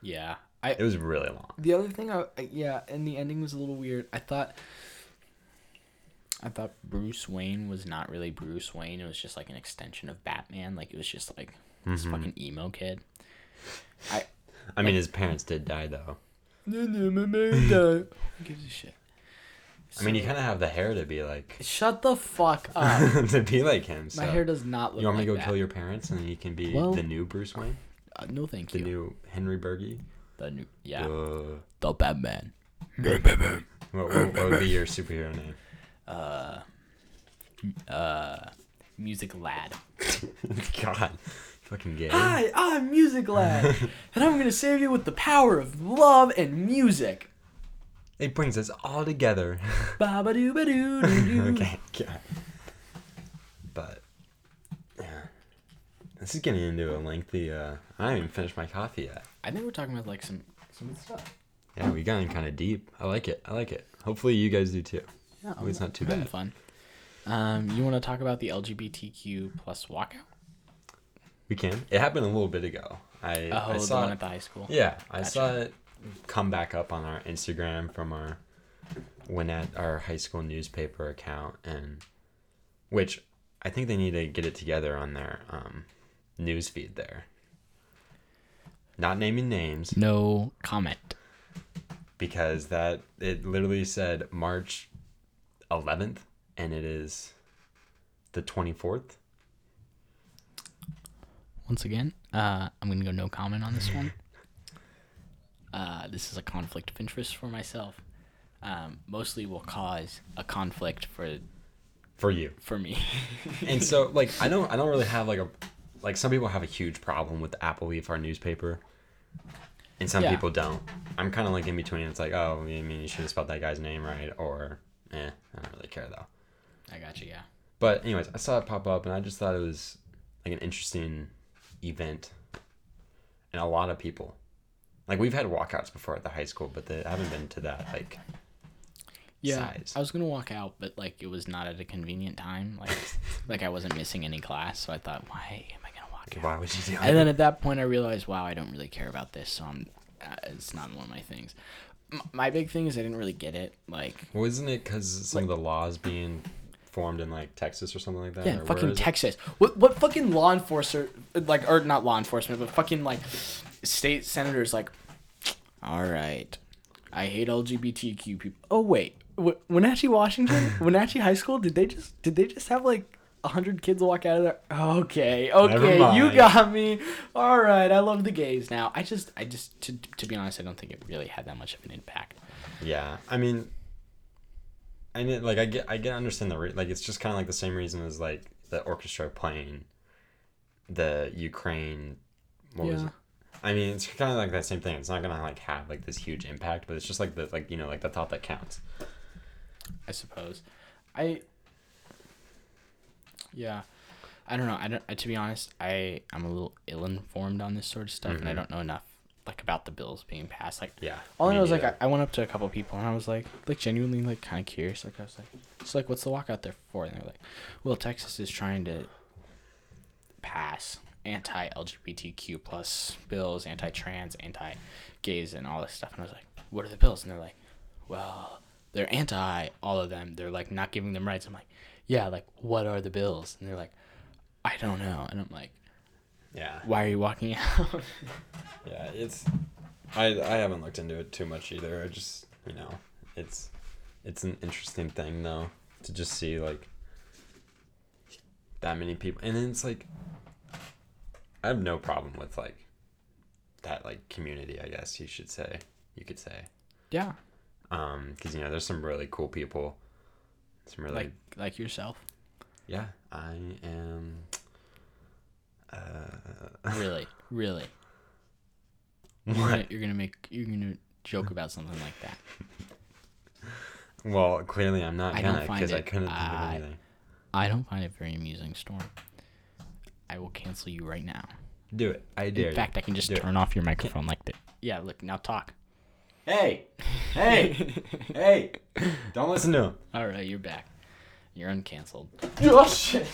yeah. I It was really long. The other thing, I I- yeah, and the ending was a little weird. I thought, I thought Bruce Wayne was not really Bruce Wayne. It was just like an extension of Batman. Like it was just like this Mhm. fucking emo kid. I I mean, his parents did die though. no no my man died. Who gives a shit? I mean, you kind of have the hair to be like shut the fuck [laughs] up. to be like him. So. my hair does not look. Like You want me like to go that. kill your parents and then you can be Well- the new Bruce Wayne, Uh, no, thank the you. The new Henry Berge? the new yeah, Uh, the Batman. what, what, what would be your superhero name? Uh, uh, music lad. [laughs] God, fucking gay. Hi, I'm Music Lad, [laughs] and I'm gonna save you with the power of love and music. It brings us all together. [laughs] [laughs] Okay, God. But yeah, this is getting into a lengthy. Uh, I haven't even finished my coffee yet. I think we're talking about like some some stuff. Yeah, we got in kind of deep. I like it. I like it. Hopefully, you guys do too. Yeah, Hopefully it's not too bad. Fun. Um, you want to talk about the LGBTQ plus walkout? We can. It happened a little bit ago. I, Oh, I saw it. at the high school. Yeah, I Gotcha. saw it come back up on our Instagram from our when at our high school newspaper account, and which I think they need to get it together on their um, news feed there. Not naming names No comment. because that it literally said March 11th, and it is the 24th. Once again, uh, I'm gonna go no comment on this one. Uh, this is a conflict of interest for myself. Um, mostly will cause a conflict for For you. for me. [laughs] and so like I don't I don't really have like a like some people have a huge problem with the Apple Leaf, our newspaper, and some Yeah. people don't. I'm kind of like in between. It's like oh, I mean you should have spelled that guy's name right, or eh, I don't really care though. I got you. Yeah. But anyways, I saw it pop up, and I just thought it was like an interesting event, and a lot of people. Like we've had walkouts before at the high school, but they haven't been to that like Yeah, size. I was gonna walk out, but like it was not at a convenient time. Like, [laughs] like I wasn't missing any class, so I thought, why am I gonna walk out? Why would you do And then at that point, I realized, wow, I don't really care about this, so I'm. Uh, it's not one of my things. M- my big thing is I didn't really get it. Like, Wasn't it because some of the laws being formed in like Texas or something like that? yeah, or fucking? Texas. What what fucking law enforcer like or not law enforcement, but fucking like state senators like. All right, I hate LGBTQ people. Oh wait, Wenatchee, Washington, [laughs] Wenatchee High School. Did they just did they just have like a hundred kids walk out of there? Okay, okay, you got me. All right, I love the gays now. I just I just to to be honest, I don't think it really had that much of an impact. Yeah, I mean, I mean, like I get, I get, understand the re- like it's just kind of like the same reason as like the orchestra playing the Ukraine. What was Yeah. it? I mean, it's kind of like that same thing. It's not gonna like have like this huge impact, but it's just like the like you know like the thought that counts. I suppose. I yeah, I don't know. I don't. To be honest, I I'm a little ill informed on this sort of stuff, and I Mhm. don't know enough like about the bills being passed. Like Yeah. all I know is like I. I went up to a couple people and I was like like genuinely like kind of curious. Like I was like, so like what's the walkout there for? And they're like, well, Texas is trying to pass anti-LGBTQ plus bills, anti-trans, anti-gays, and all this stuff. And I was like, what are the bills? And they're like, well, they're anti all of them. They're like not giving them rights. I'm like, yeah, like what are the bills? And they're like, I don't know. And I'm like, yeah. why are you walking out? [laughs] Yeah, it's I I haven't looked into it too much either. I just you know, it's it's an interesting thing though to just see like that many people and then it's like I have no problem with like that like community, I guess you should say. You could say. yeah, Um cuz you know, there's some really cool people. Some really like like yourself. yeah, I am uh Really, really. [laughs] You're gonna, what? you're gonna make you're gonna joke about something like that. Well, clearly I'm not I gonna because I it- couldn't think of I- anything. I don't find it very amusing, Storm. I will cancel you right now. Do it. I dare In fact, I can just Do it. turn off your microphone like that. Yeah, look, now talk. Hey, hey, [laughs] hey! Don't listen to him. All right, you're back. You're uncanceled. Oh shit!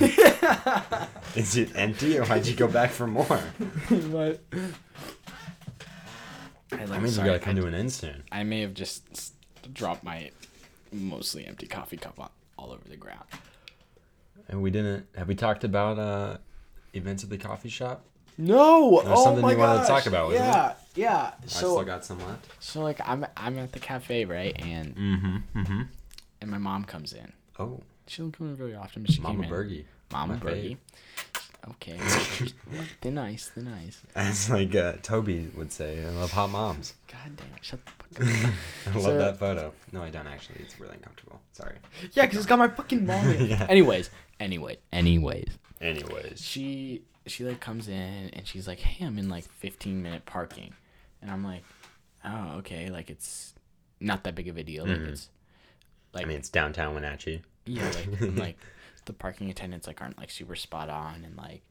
[laughs] Is it empty, or why'd you go back for more? [laughs] what? I, That like, means we sorry, gotta come I, to an end soon. I may have just dropped my mostly empty coffee cup on, all over the ground. And we didn't. Have we talked about uh, events at the coffee shop? No. There's oh something my you wanted to talk about, wasn't it? yeah, yeah. I So, still got some left. so like I'm I'm at the cafe right, and Mm-hmm. Mm-hmm. and my mom comes in. Oh, She don't come in very often, but she Mama came in. Bergie. Mama My Bergie. Okay. [laughs] they're nice. They're nice. As like uh, Toby would say, I love hot moms. God damn it! Shut the fuck [laughs] up. I love So- that photo. No, I don't actually. It's really uncomfortable. Sorry. yeah, because it's got my fucking [laughs] mom in it. Yeah. Anyways, anyway, anyways, Anyways. she she like comes in and she's like, "Hey, I'm in like 15 minute parking," and I'm like, "Oh, okay. Like it's not that big of a deal. Like Mhm. it's like I mean, it's downtown Wenatchee. Yeah, like like [laughs] the parking attendants like aren't like super spot on and like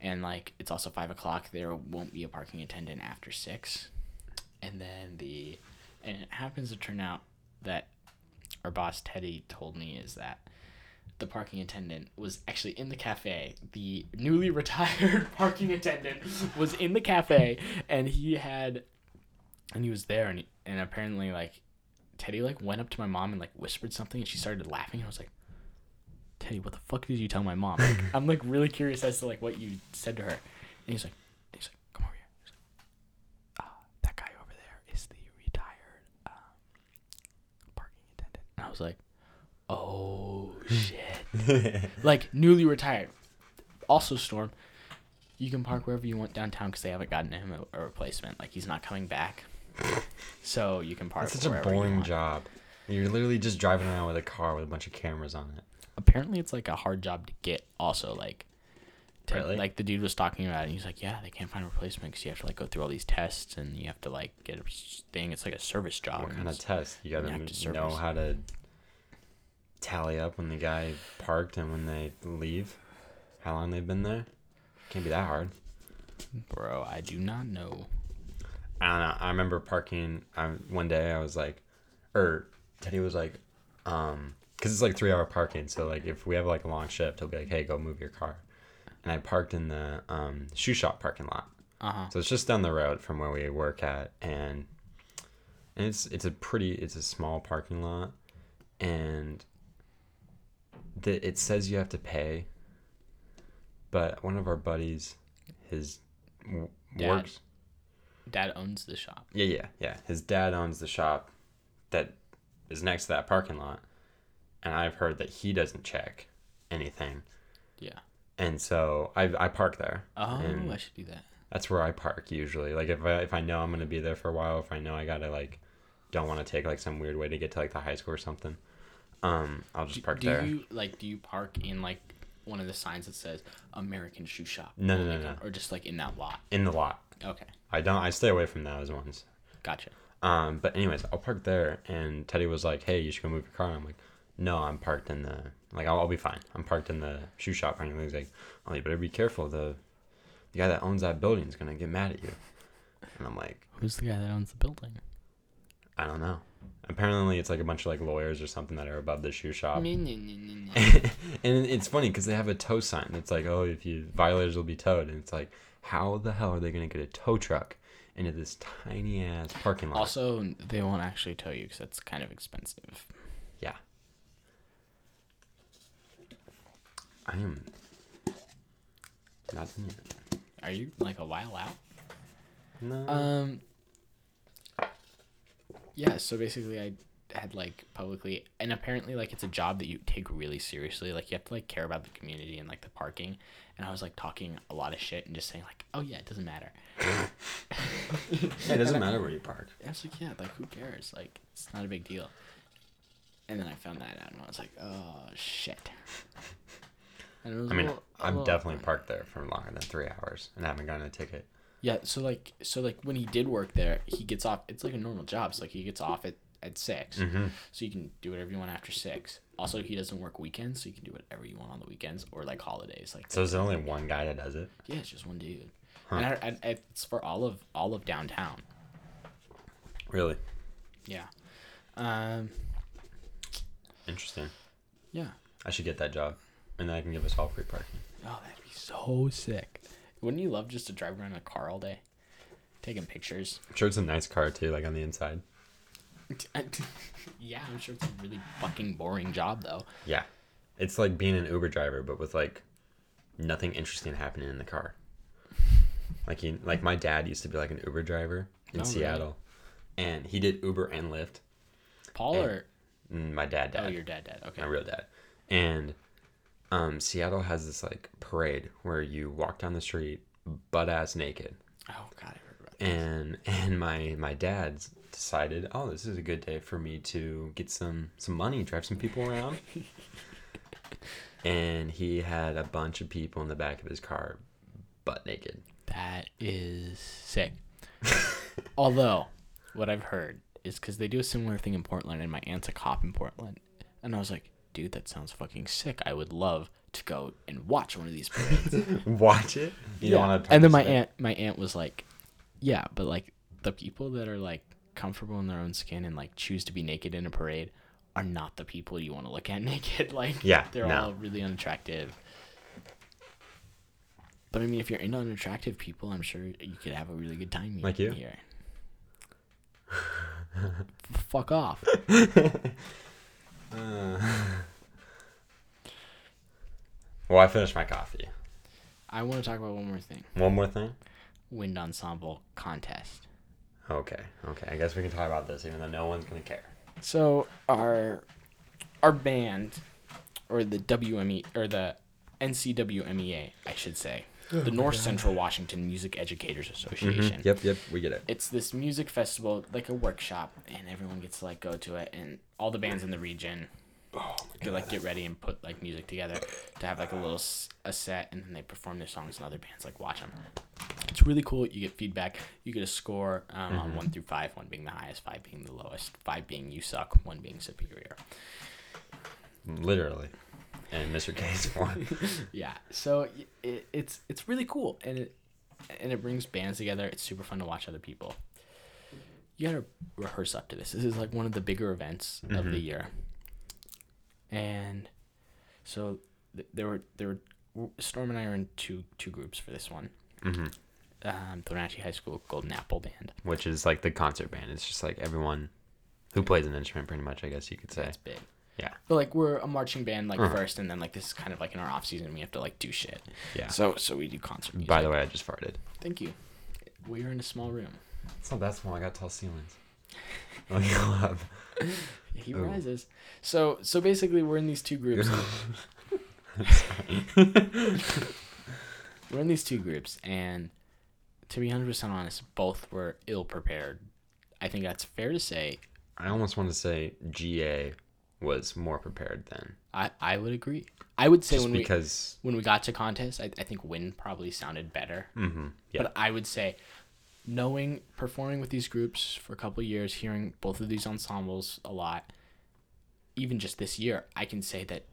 and like it's also five o'clock. There won't be a parking attendant after six, and then the and it happens to turn out that our boss Teddy told me is that the parking attendant was actually in the cafe. The newly [laughs] retired parking attendant was in the cafe, and he had, and he was there, and he, and apparently like, Teddy like went up to my mom and like whispered something, and she started laughing. And I was like, Teddy, what the fuck did you tell my mom? Like, I'm like really curious as to like what you said to her. And he's like, he's like, come over here. He's like, uh, that guy over there is the retired um, parking attendant. And I was like, oh shit [laughs] like newly retired. Also, Storm, you can park wherever you want downtown because they haven't gotten him a, a replacement. Like he's not coming back, so you can park. That's such a you boring want. job. You're literally just driving around with a car with a bunch of cameras on it. Apparently, it's like a hard job to get. Also, like, to, Really? like the dude was talking about it. And he's like, yeah, they can't find a replacement because you have to like go through all these tests and you have to like get a thing. It's like a service job. What kind of test? You gotta you to know how to tally up when the guy parked and when they leave, how long they've been there. Can't be that hard. Bro, I do not know. I don't know. I remember parking. Um, one day I was like, or Teddy was like, um, because it's like three hour parking. So like if we have like a long shift, he'll be like, hey, go move your car. And I parked in the um, shoe shop parking lot. Uh huh. So it's just down the road from where we work at, and and it's it's a pretty it's a small parking lot, and the it says you have to pay. But one of our buddies, his w- Dad. works. Dad owns the shop. Yeah, yeah, yeah. His dad owns the shop that is next to that parking lot, and I've heard that he doesn't check anything, Yeah. and so I I park there. Oh, I should do that. that's where I park usually. Like if I if I know I'm gonna be there for a while, if I know I gotta like don't want to take like some weird way to get to like the high school or something, um, I'll just Do, park do there. you like? Do you park in like one of the signs that says American Shoe Shop? No, no, no, no. Or just like in that lot. in the lot. Okay, I don't. I stay away from those ones. gotcha. Um, but anyways, I'll park there, and Teddy was like, "Hey, you should go move your car." And I'm like, "No, I'm parked in the like I'll, I'll be fine. I'm parked in the shoe shop." And he's like, "Oh, you better be careful. The the guy that owns that building is gonna get mad at you." And I'm like, Who's the guy that owns the building? "I don't know." Apparently, it's like a bunch of like lawyers or something that are above the shoe shop. [laughs] And it's funny because they have a tow sign that's like, oh, if you violators will be towed, and it's like, how the hell are they gonna get a tow truck into this tiny ass parking lot? Also, they won't actually tow you because that's kind of expensive. yeah. I am not. Are you like a while out? No. Um. Yeah. So basically, I had like publicly, and apparently, like it's a job that you take really seriously. Like you have to like care about the community and like the parking. And I was like talking a lot of shit and just saying like, oh yeah, it doesn't matter. yeah, it doesn't matter where you park. I was like, yeah, like who cares? Like it's not a big deal. And then I found that out, and I was like, oh shit. And I mean, little- I'm definitely parked there for longer than three hours and haven't gotten a ticket. Yeah, so like so like when he did work there, he gets off. It's like a normal job. So like he gets off at at 6 Mm-hmm. so you can do whatever you want after six. Also, he doesn't work weekends, so you can do whatever you want on the weekends or like holidays. Like So is there only one guy that does it? yeah, it's just one dude, Huh. and I, I, it's for all of all of downtown. Really Yeah, um, interesting. yeah. I should get that job, and then I can give us all free parking. Oh, that'd be so sick. Wouldn't you love just to drive around in a car all day, taking pictures? I'm sure it's a nice car too, like on the inside. [laughs] yeah, I'm sure it's a really fucking boring job though. Yeah. It's like being an Uber driver, but with like nothing interesting happening in the car. Like he, like my dad used to be like an Uber driver in Oh, really? Seattle, and he did Uber and Lyft. Paul And- or My dad, dad, oh, your dad, dad. Okay. my real dad, and um, Seattle has this like parade where you walk down the street butt ass naked, Oh God, I heard about that. and [laughs] and my my dad decided, oh, this is a good day for me to get some some money, drive some people around. [laughs] and he had a bunch of people in the back of his car, butt naked. That is sick. [laughs] Although, what I've heard is because they do a similar thing in Portland, and my aunt's a cop in Portland, and I was like, dude, that sounds fucking sick. I would love to go and watch one of these parades. [laughs] Watch it. You don't and then my aunt, my aunt was like, yeah, but like the people that are like comfortable in their own skin and like choose to be naked in a parade are not the people you want to look at [laughs] naked. Like, Yeah, they're no. all really unattractive. But I mean, if you're into unattractive people, I'm sure you could have a really good time Like you? here. [sighs] Fuck off. [laughs] Uh. [laughs] Well, I finished my coffee. I want to talk about one more thing. One more thing. Wind ensemble contest. Okay. Okay. I guess we can talk about this, even though no one's gonna care. So our our band, or the WME or the NCWMEA, I should say, the North Central Washington Music Educators Association. Yep. Yep. We get it. It's this music festival, like a workshop, and everyone gets to like go to it, and all the bands in the region. They like get ready and put like music together to have like a little a set, and then they perform their songs, and other bands like watch them. It's really cool. You get feedback. You get a score um, on one through five, one being the highest, five being the lowest, five being you suck, one being superior. literally. And Mr. K's [laughs] one. yeah. So it, it's it's really cool, and it and it brings bands together. It's super fun to watch other people. You gotta rehearse up to this. This is like one of the bigger events of the Mhm. year, and so th- there were there were Storm and I are in two two groups for this one. hmm Um, the Wenatchee High School Golden Apple Band. Which is like the concert band. It's just like everyone who plays an instrument, pretty much, I guess you could say. That's big. Yeah. But like we're a marching band like Uh-huh. first, and then like this is kind of like in our off season we have to like do shit. Yeah. So so we do concert. Music. By the way, I just farted. thank you. We are in a small room. It's not that small. I got tall ceilings. Let me go up. He Ooh. rises. So so basically we're in these two groups. [laughs] we're in these two groups and to be 100% honest, both were ill prepared. I think that's fair to say. I almost want to say GA was more prepared than. I, I would agree. I would say Just when because. we when we got to contest, I, I think Win probably sounded better. hmm yeah. But I would say knowing performing with these groups for a couple of years, hearing both of these ensembles a lot, even just this year, I can say that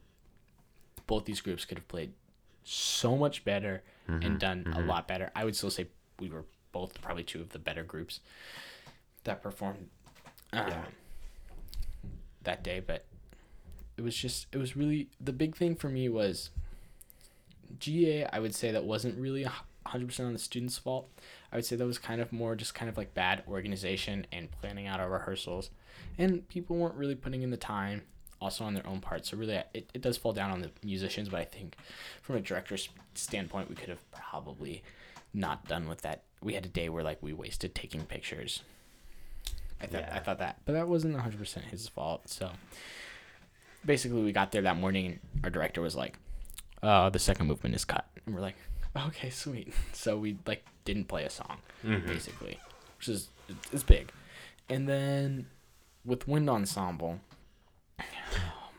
both these groups could have played so much better Mm-hmm. and done a lot better. I would still say we were both probably two of the better groups that performed um, Yeah. that day, but it was just it was really the big thing for me was GA. I would say that wasn't really a hundred percent on the students' fault. I would say that was kind of more just kind of like bad organization and planning out our rehearsals, and people weren't really putting in the time also on their own part. So really, it, it does fall down on the musicians. But I think from a director's standpoint, we could have probably not done with that. We had a day where like we wasted taking pictures. I thought I thought that, but that wasn't hundred percent his fault. So basically, we got there that morning, and our director was like, "Uh, the second movement is cut," and we're like, "Okay, sweet." [laughs] So we like didn't play a song Mhm. basically, which is it's big. And then with wind ensemble, [sighs] oh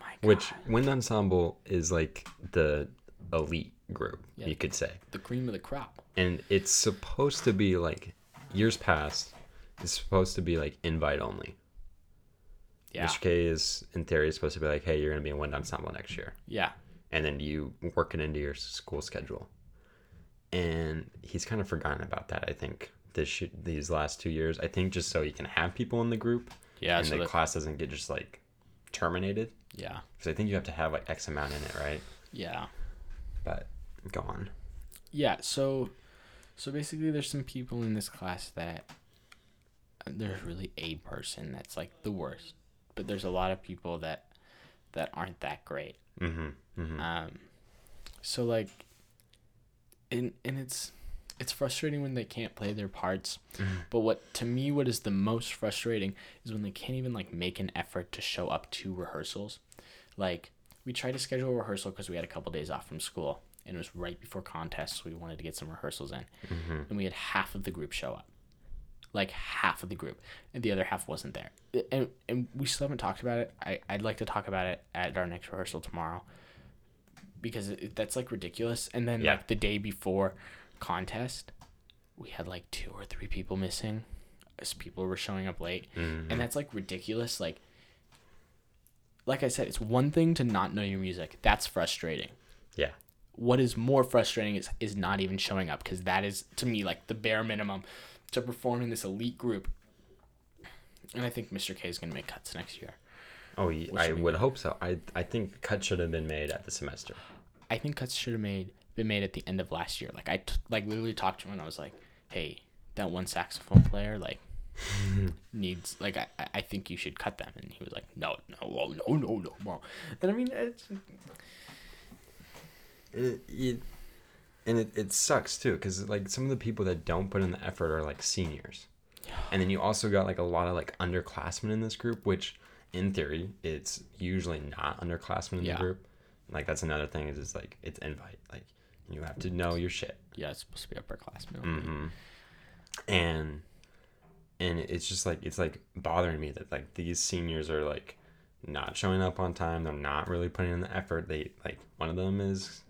my god, Which Wind Ensemble is like the elite group, Yeah. you could say. the cream of the crop. And it's supposed to be like years past, it's supposed to be like invite only. Yeah, Mr. K is in theory supposed to be like, hey, you're gonna be in Wind Ensemble next year. yeah, And then you work it into your school schedule. And he's kind of forgotten about that, I think, this these last two years. I think just so he can have people in the group yeah. and So the that, class doesn't get just like terminated. yeah, Because I think you have to have like X amount in it, right? yeah. But go on. yeah so so basically there's some people in this class that uh, there's really a person that's like the worst but there's a lot of people that that aren't that great Mm-hmm. mm-hmm. um so like and and it's it's frustrating when they can't play their parts but what to me what is the most frustrating is when they can't even like make an effort to show up to rehearsals like we tried to schedule a rehearsal because we had a couple days off from school and it was right before contests we wanted to get some rehearsals in Mm-hmm. and we had half of the group show up like half of the group and the other half wasn't there. And, and we still haven't talked about it. I, i'd like to talk about it at our next rehearsal tomorrow because it, that's like ridiculous. And then Yeah. like the day before contest we had like two or three people missing as people were showing up late. Mhm. and that's like ridiculous. Like like i said it's one thing to not know your music. That's frustrating. Yeah. what is more frustrating is is not even showing up because that is to me like the bare minimum to perform in this elite group. And i think mr k is going to make cuts next year. Oh, I would hope so. I I think cuts should have been made at the semester. i think cuts should have made been made at the end of last year. Like i t- like literally talked to him and i was like hey that one saxophone player like [laughs] needs like I, I- think you should cut them. And he was like no no no no no no and i mean it's uh, it, it and it, it sucks too because like some of the people that don't put in the effort are like seniors, and then you also got like a lot of like underclassmen in this group, which in theory it's usually not underclassmen in Yeah. the group. Like that's another thing is it's like it's invite like you have to know your shit. yeah it's supposed to be upperclassmen hmm And and it's just like it's like bothering me that like these seniors are like not showing up on time. They're not really putting in the effort. They like one of them is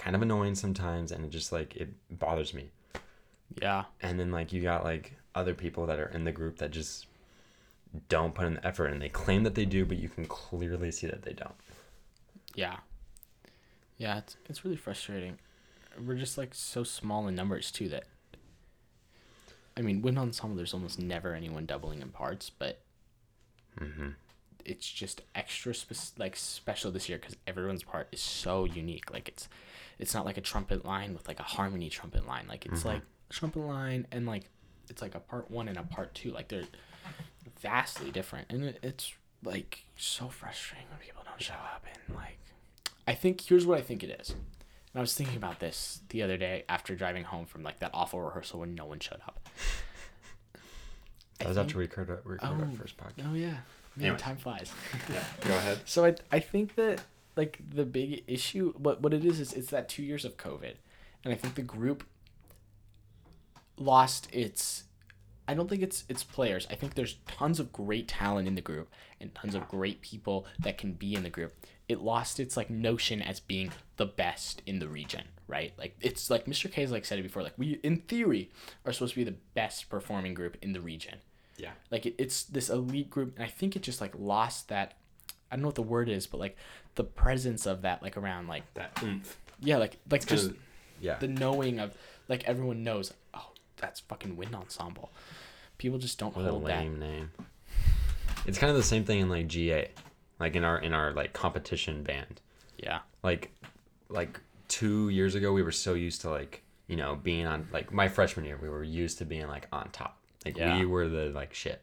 kind of annoying sometimes, and it just like it bothers me. yeah And then like you got like other people that are in the group that just don't put in the effort and they claim that they do, but you can clearly see that they don't. Yeah. Yeah, it's it's really frustrating. We're just like so small in numbers too that I mean, wind ensemble there's almost never anyone doubling in parts, but Mm-hmm. It's just extra spec- like special this year cuz everyone's part is so unique. Like it's it's not like a trumpet line with like a harmony trumpet line. Like it's mm-hmm. like a trumpet line and like it's like a part 1 and a part 2. Like they're vastly different and it, it's like so frustrating when people don't show up and like I think here's what I think it is. And I was thinking about this the other day after driving home from like that awful rehearsal when no one showed up. I [laughs] That was after we recorded, our- recorded our Oh. first podcast. Oh yeah. Man, time flies. Yeah, [laughs] go ahead. So I I think that like the big issue what what it is is it's that 2 years of COVID. And I think the group lost its I don't think it's it's players. I think there's tons of great talent in the group and tons of great people that can be in the group. It lost its like notion as being the best in the region, right? Like it's like Mr. K's like said it before. Like we in theory are supposed to be the best performing group in the region Yeah. like it, it's this elite group and i think it just like lost that i don't know what the word is but like the presence of that like around like That oomph. yeah like like just Just, yeah. the knowing of like everyone knows oh that's fucking wind ensemble people just don't What a hold that lame name. It's kind of the same thing in like GA, like in our in our like competition band. yeah Like, like two years ago, we were so used to like you know being on like my freshman year, we were used to being like on top. Like Yeah. we were the like shit.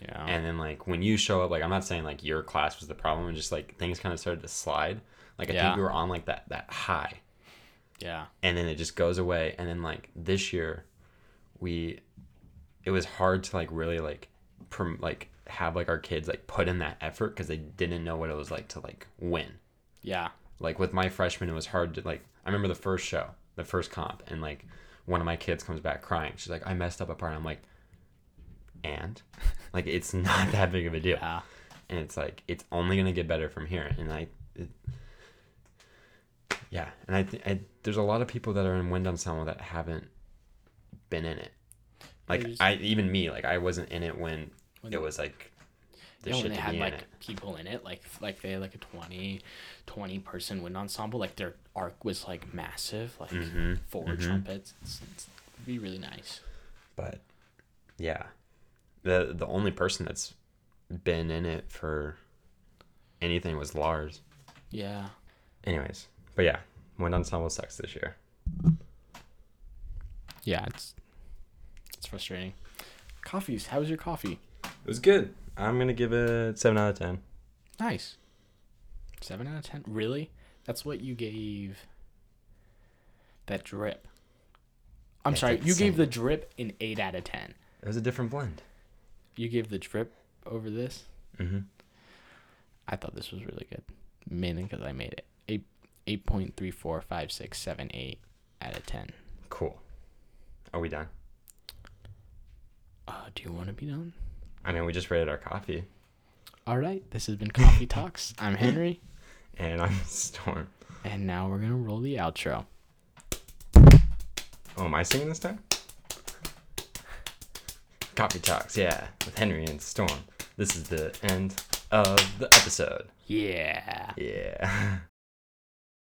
yeah And then like when you show up, like I'm not saying like your class was the problem, and just like things kind of started to slide. Like I Yeah. think we were on like that that high, yeah and then it just goes away. And then like this year, we, it was hard to like really like, prom- like have like our kids like put in that effort because they didn't know what it was like to like win. yeah Like with my freshman, it was hard to like. I remember the first show, the first comp, and like one of my kids comes back crying. She's like, "I messed up a part." I'm like, and like it's not that big of a deal. Yeah. And it's like it's only gonna get better from here. And i it, yeah. And I, th- I there's a lot of people that are in wind ensemble that haven't been in it. Like There's- i even me like i wasn't in it when, When- it was like the yeah, shit when they had like people in it like like they had like a 20 20 person wind ensemble like their arc was like massive like Mhm, 4 mhm. trumpets. It's, it's it'd be really nice. But yeah the the only person that's been in it for anything was lars yeah anyways but yeah wind ensemble sucks this year Yeah, it's it's frustrating. Coffees. How was your coffee? it was good i'm gonna give it 7 out of 10 Nice. Seven out of ten. Really? That's what you gave. That drip. I'm sorry. You gave the drip an eight out of ten. it was a different blend You gave the drip over this. mm-hmm I thought this was really good, mainly because I made it eight eight point three four five six seven eight out of ten. Cool. Are we done? Uh, do you want to be done? I mean, we just rated our coffee, All right. This has been Coffee [laughs] Talks. I'm Henry, and I'm Storm. and now we're gonna roll the outro. Oh, am I singing this time? Coffee Talks, yeah, with Henry and Storm. This is the end of the episode. Yeah. Yeah. [laughs]